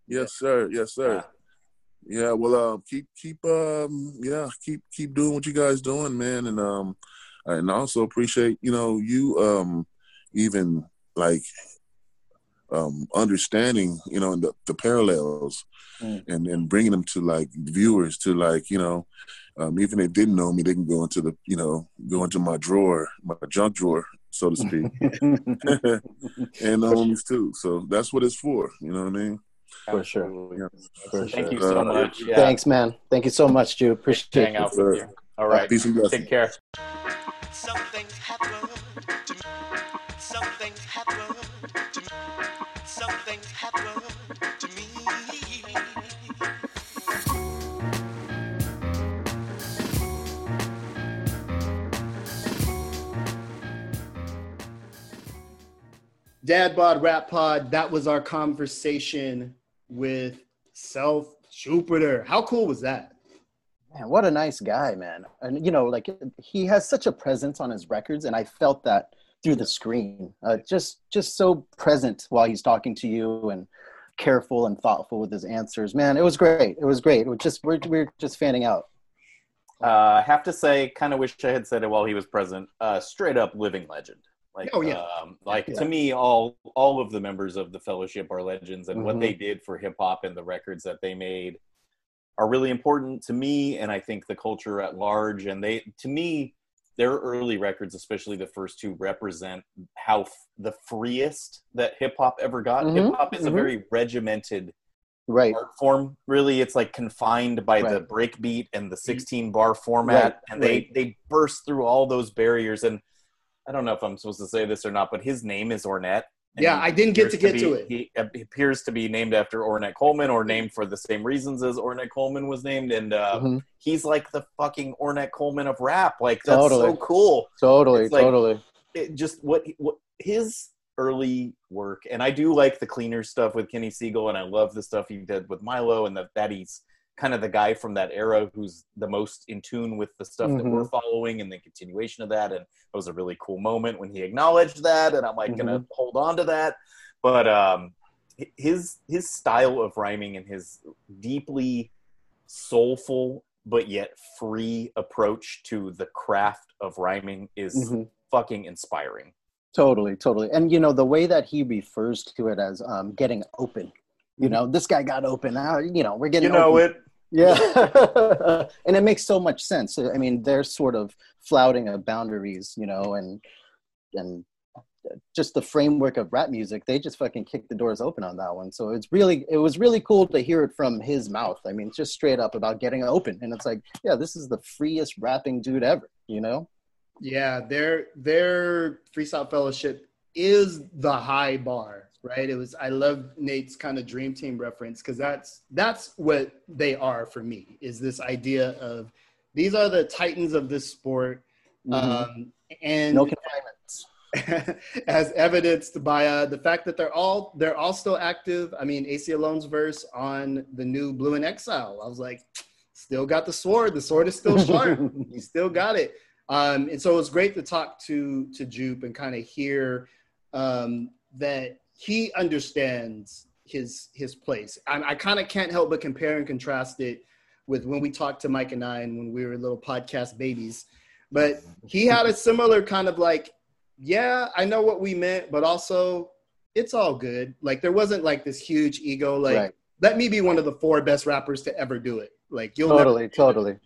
Yes, sir. Yes, sir. Yeah. Well, um, keep keep um, yeah, keep keep doing what you guys doing, man, and um, and also appreciate you know you um, even like um understanding you know the, the parallels Mm. and and bringing them to like viewers to like you know um even if they didn't know me they can go into the you know go into my drawer my junk drawer so to speak and the homies too. So that's what it's for. You know what I mean? For sure. Yeah. For Thank sure. you so Uh, much. Yeah. Thanks, man. Thank you so much, Jude. Appreciate Hang it. out with you. All right. Peace and blessings. Take care. Something happened dad bod rap pod that was our conversation with self jupiter how cool was that Man, what a nice guy, man. And you know, like he has such a presence on his records, and I felt that through the screen. Uh, just, just so present while he's talking to you, and careful and thoughtful with his answers. Man, it was great. It was great. It was just we're we're just fanning out. Uh, I have to say, kind of wish I had said it while he was present. Uh, straight up living legend. Like, Oh, yeah. um, like Yeah. to me, all all of the members of the fellowship are legends, and what Mhm. they did for hip hop and the records that they made are really important to me, and I think the culture at large. And they, to me, their early records, especially the first two, represent how f- the freest that hip hop ever got. Mhm, Hip hop is a mhm. very regimented Right. art form really it's like confined by the Right. breakbeat and the 16 bar format Right, and they they burst through all those barriers and i don't know if i'm supposed to say this or not but his name is ornette Yeah, I didn't get to get to be- it. he, appears to be named after ornette coleman or named for the same reasons as ornette coleman was named and uh, Mhm. he's like the fucking ornette coleman of rap like that's so cool Totally. Like- totally. it just what what his early work and i do like the cleaner stuff with Kenny Segal and i love the stuff he did with milo and the, that he's kind of the guy from that era who's the most in tune with the stuff that we're following and the continuation of that and it was a really cool moment when he acknowledged that and i'm like gonna hold on to that but um his his style of rhyming and his deeply soulful but yet free approach to the craft of rhyming is Mhm. fucking inspiring. Totally, totally. And you know, the way that he refers to it as um, getting open. You know, this guy got open. Now, you know, we're getting You know open. it. Yeah. and it makes so much sense. I mean, they're sort of flouting of boundaries, you know, and and just the framework of rap music, they just fucking kicked the doors open on that one. So it's really it was really cool to hear it from his mouth. I mean, just straight up about getting it open. And it's like, yeah, this is the freest rapping dude ever, you know? Yeah, their their freestyle fellowship is the high bar, right? It was I love Nate's kind of dream team reference because that's that's what they are for me. Is this idea of these are the titans of this sport, um, and no confinements. as evidenced by uh, the fact that they're all they're all still active. I mean, Aceyalone's verse on the new Blu & Exile. I was like, still got the sword. The sword is still sharp. you still got it. Um, and so it was great to talk to to Jupe and kind of hear um, that he understands his his place. I, I kind of can't help but compare and contrast it with when we talked to Mike and I and when we were little podcast babies. But he had a similar kind of like, yeah, I know what we meant, but also it's all good. Like there wasn't like this huge ego, like Right. let me be one of the four best rappers to ever do it. Like you'll Totally, totally.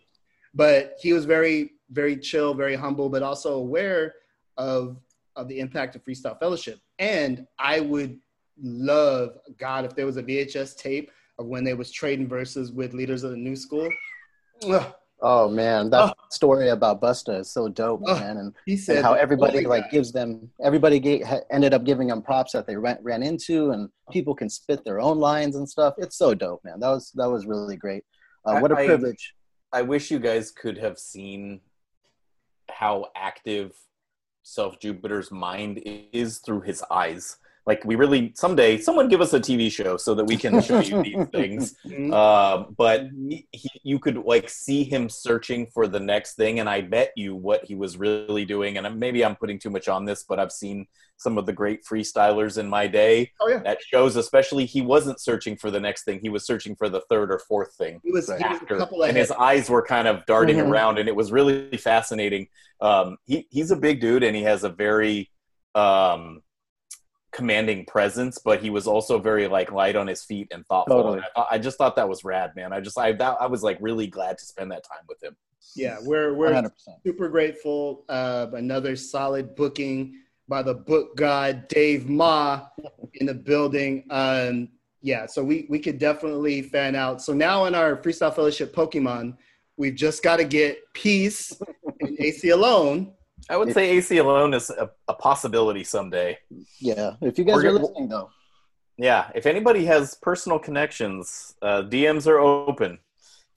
but he was very very chill very humble but also aware of of the impact of freestyle fellowship and i would love god if there was a vhs tape of when they was trading verses with leaders of the new school Ugh, Oh man, that story about Busta is so dope, Oh, man, and, he said and how everybody like guy- gives them, everybody ga- ha- ended up giving them props that they ran, ran into, and people can spit their own lines and stuff. It's so dope, man. That was that was really great. Uh, what a I- I- privilege. I wish you guys could have seen how active Self Jupiter's mind is through his eyes. Like we really someday someone give us a TV show so that we can show you these things. Mhm. Uh, but Mhm. he, he, you could like see him searching for the next thing, and I bet you what he was really doing. And maybe I'm putting too much on this, but I've seen some of the great freestylers in my day. oh yeah That shows, especially, he wasn't searching for the next thing; he was searching for the third or fourth thing he was, he was a after, couple and of his eyes were kind of darting Mhm. around, and it was really fascinating. Um, he he's a big dude, and he has a very um, commanding presence, but he was also very like light on his feet and thoughtful. Totally. And I, I just thought that was rad, man. I just I that, I was like really glad to spend that time with him. yeah we're we're 100%. super grateful uh another solid booking by the book god dave ma in the building um yeah so we we could definitely fan out so now in our freestyle fellowship pokemon we've just got to get peace and Aceyalone I would say AC alone is a, a possibility someday. Yeah, if you guys We're are gonna- listening though, Yeah, if anybody has personal connections, uh, DMs are open.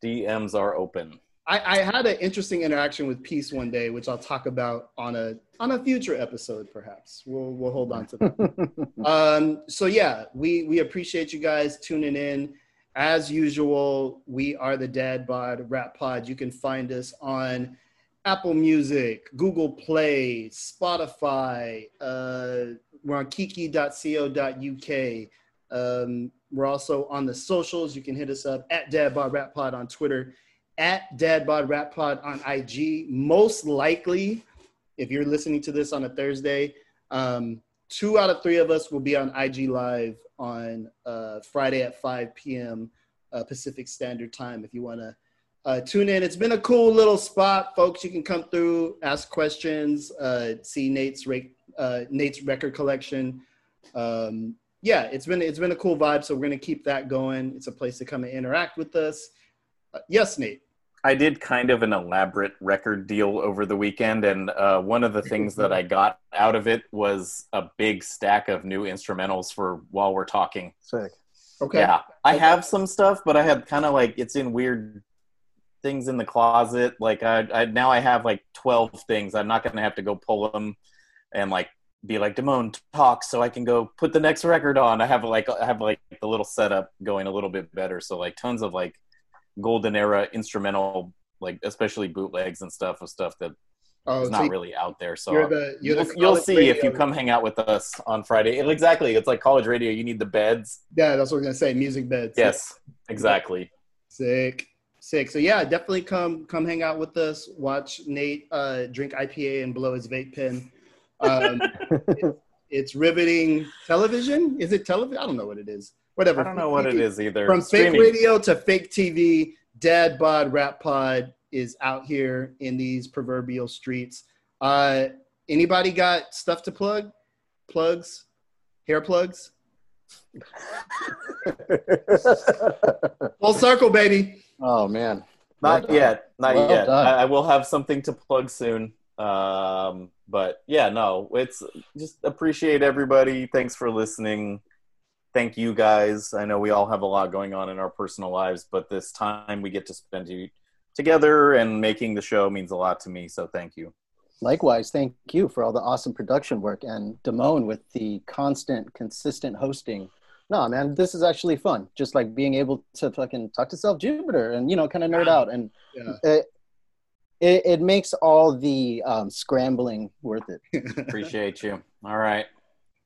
DMs are open. I, I had an interesting interaction with Peace one day, which I'll talk about on a on a future episode, perhaps. We'll we'll hold on to that. um, so yeah, we we appreciate you guys tuning in. As usual, we are the Dad Bod Rap Pod. You can find us on Apple Music, Google Play, Spotify. Uh, we're on kiki.co.uk. Um, we're also on the socials. You can hit us up at Dad Bod Rap Pod on Twitter, at Dad Bod Rap Pod on IG. Most likely, if you're listening to this on a Thursday, um, two out of three of us will be on IG Live on uh, Friday at 5 p.m. Uh, Pacific Standard Time. If you want to uh, tune in, it's been a cool little spot, folks. You can come through, ask questions, uh, see Nate's rate, uh, Nate's record collection. Um, yeah, it's been it's been a cool vibe. So we're gonna keep that going. It's a place to come and interact with us. Uh, yes, Nate. I did kind of an elaborate record deal over the weekend, and uh, one of the things that I got out of it was a big stack of new instrumentals for while we're talking. sick. Okay. Yeah, I have some stuff, but I had kind of like it's in weird things in the closet. Like I, I now I have like twelve things. I'm not gonna have to go pull them and like be like Damone talk so I can go put the next record on. I have like I have like the little setup going a little bit better. So like tons of like golden era instrumental, like especially bootlegs and stuff of stuff that Oh, is so not really out there. So you're the you're you'll, the you'll see if you come hang out with us on Friday. Exactly, it's like college radio. You need the beds. Yeah, that's what was gonna say. Music beds. Yes, exactly. Sick. Sick. So yeah, definitely come come hang out with us. Watch Nate uh, drink IPA and blow his vape pen. Um, it- it's riveting television. Is it television? I don't know what it is. Whatever. I don't know what it is either. From fake radio to fake TV, Dad Bod Rap Pod is out here in these proverbial streets. Uh, anybody got stuff to plug? Plugs? Hair plugs? Full circle, baby. Oh man, Not Well yet. Not Well yet. I, I will have something to plug soon. Um, but yeah, no, it's just appreciate everybody. Thanks for listening. Thank you guys. I know we all have a lot going on in our personal lives, but this time we get to spend to- together and making the show means a lot to me. So thank you. Likewise, thank you for all the awesome production work and Damone with the constant, consistent hosting. No, man, this is actually fun. Just like being able to fucking talk to Self Jupiter and you know, kind of nerd out, and Yeah. it, it it makes all the um, scrambling worth it. Appreciate you. All right.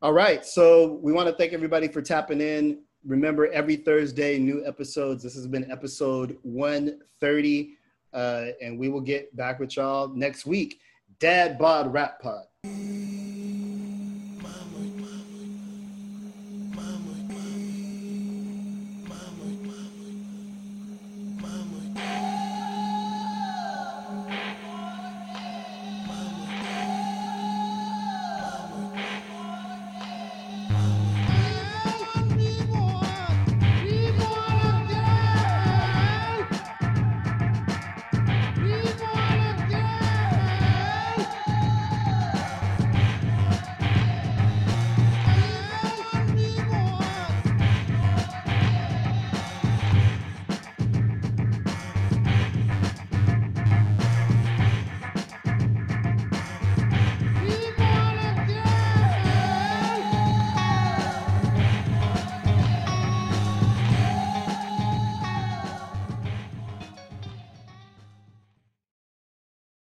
All right. So we want to thank everybody for tapping in. remember, every Thursday, new episodes. This has been episode 130, uh, and we will get back with y'all next week. Dad Bod Rap Pod.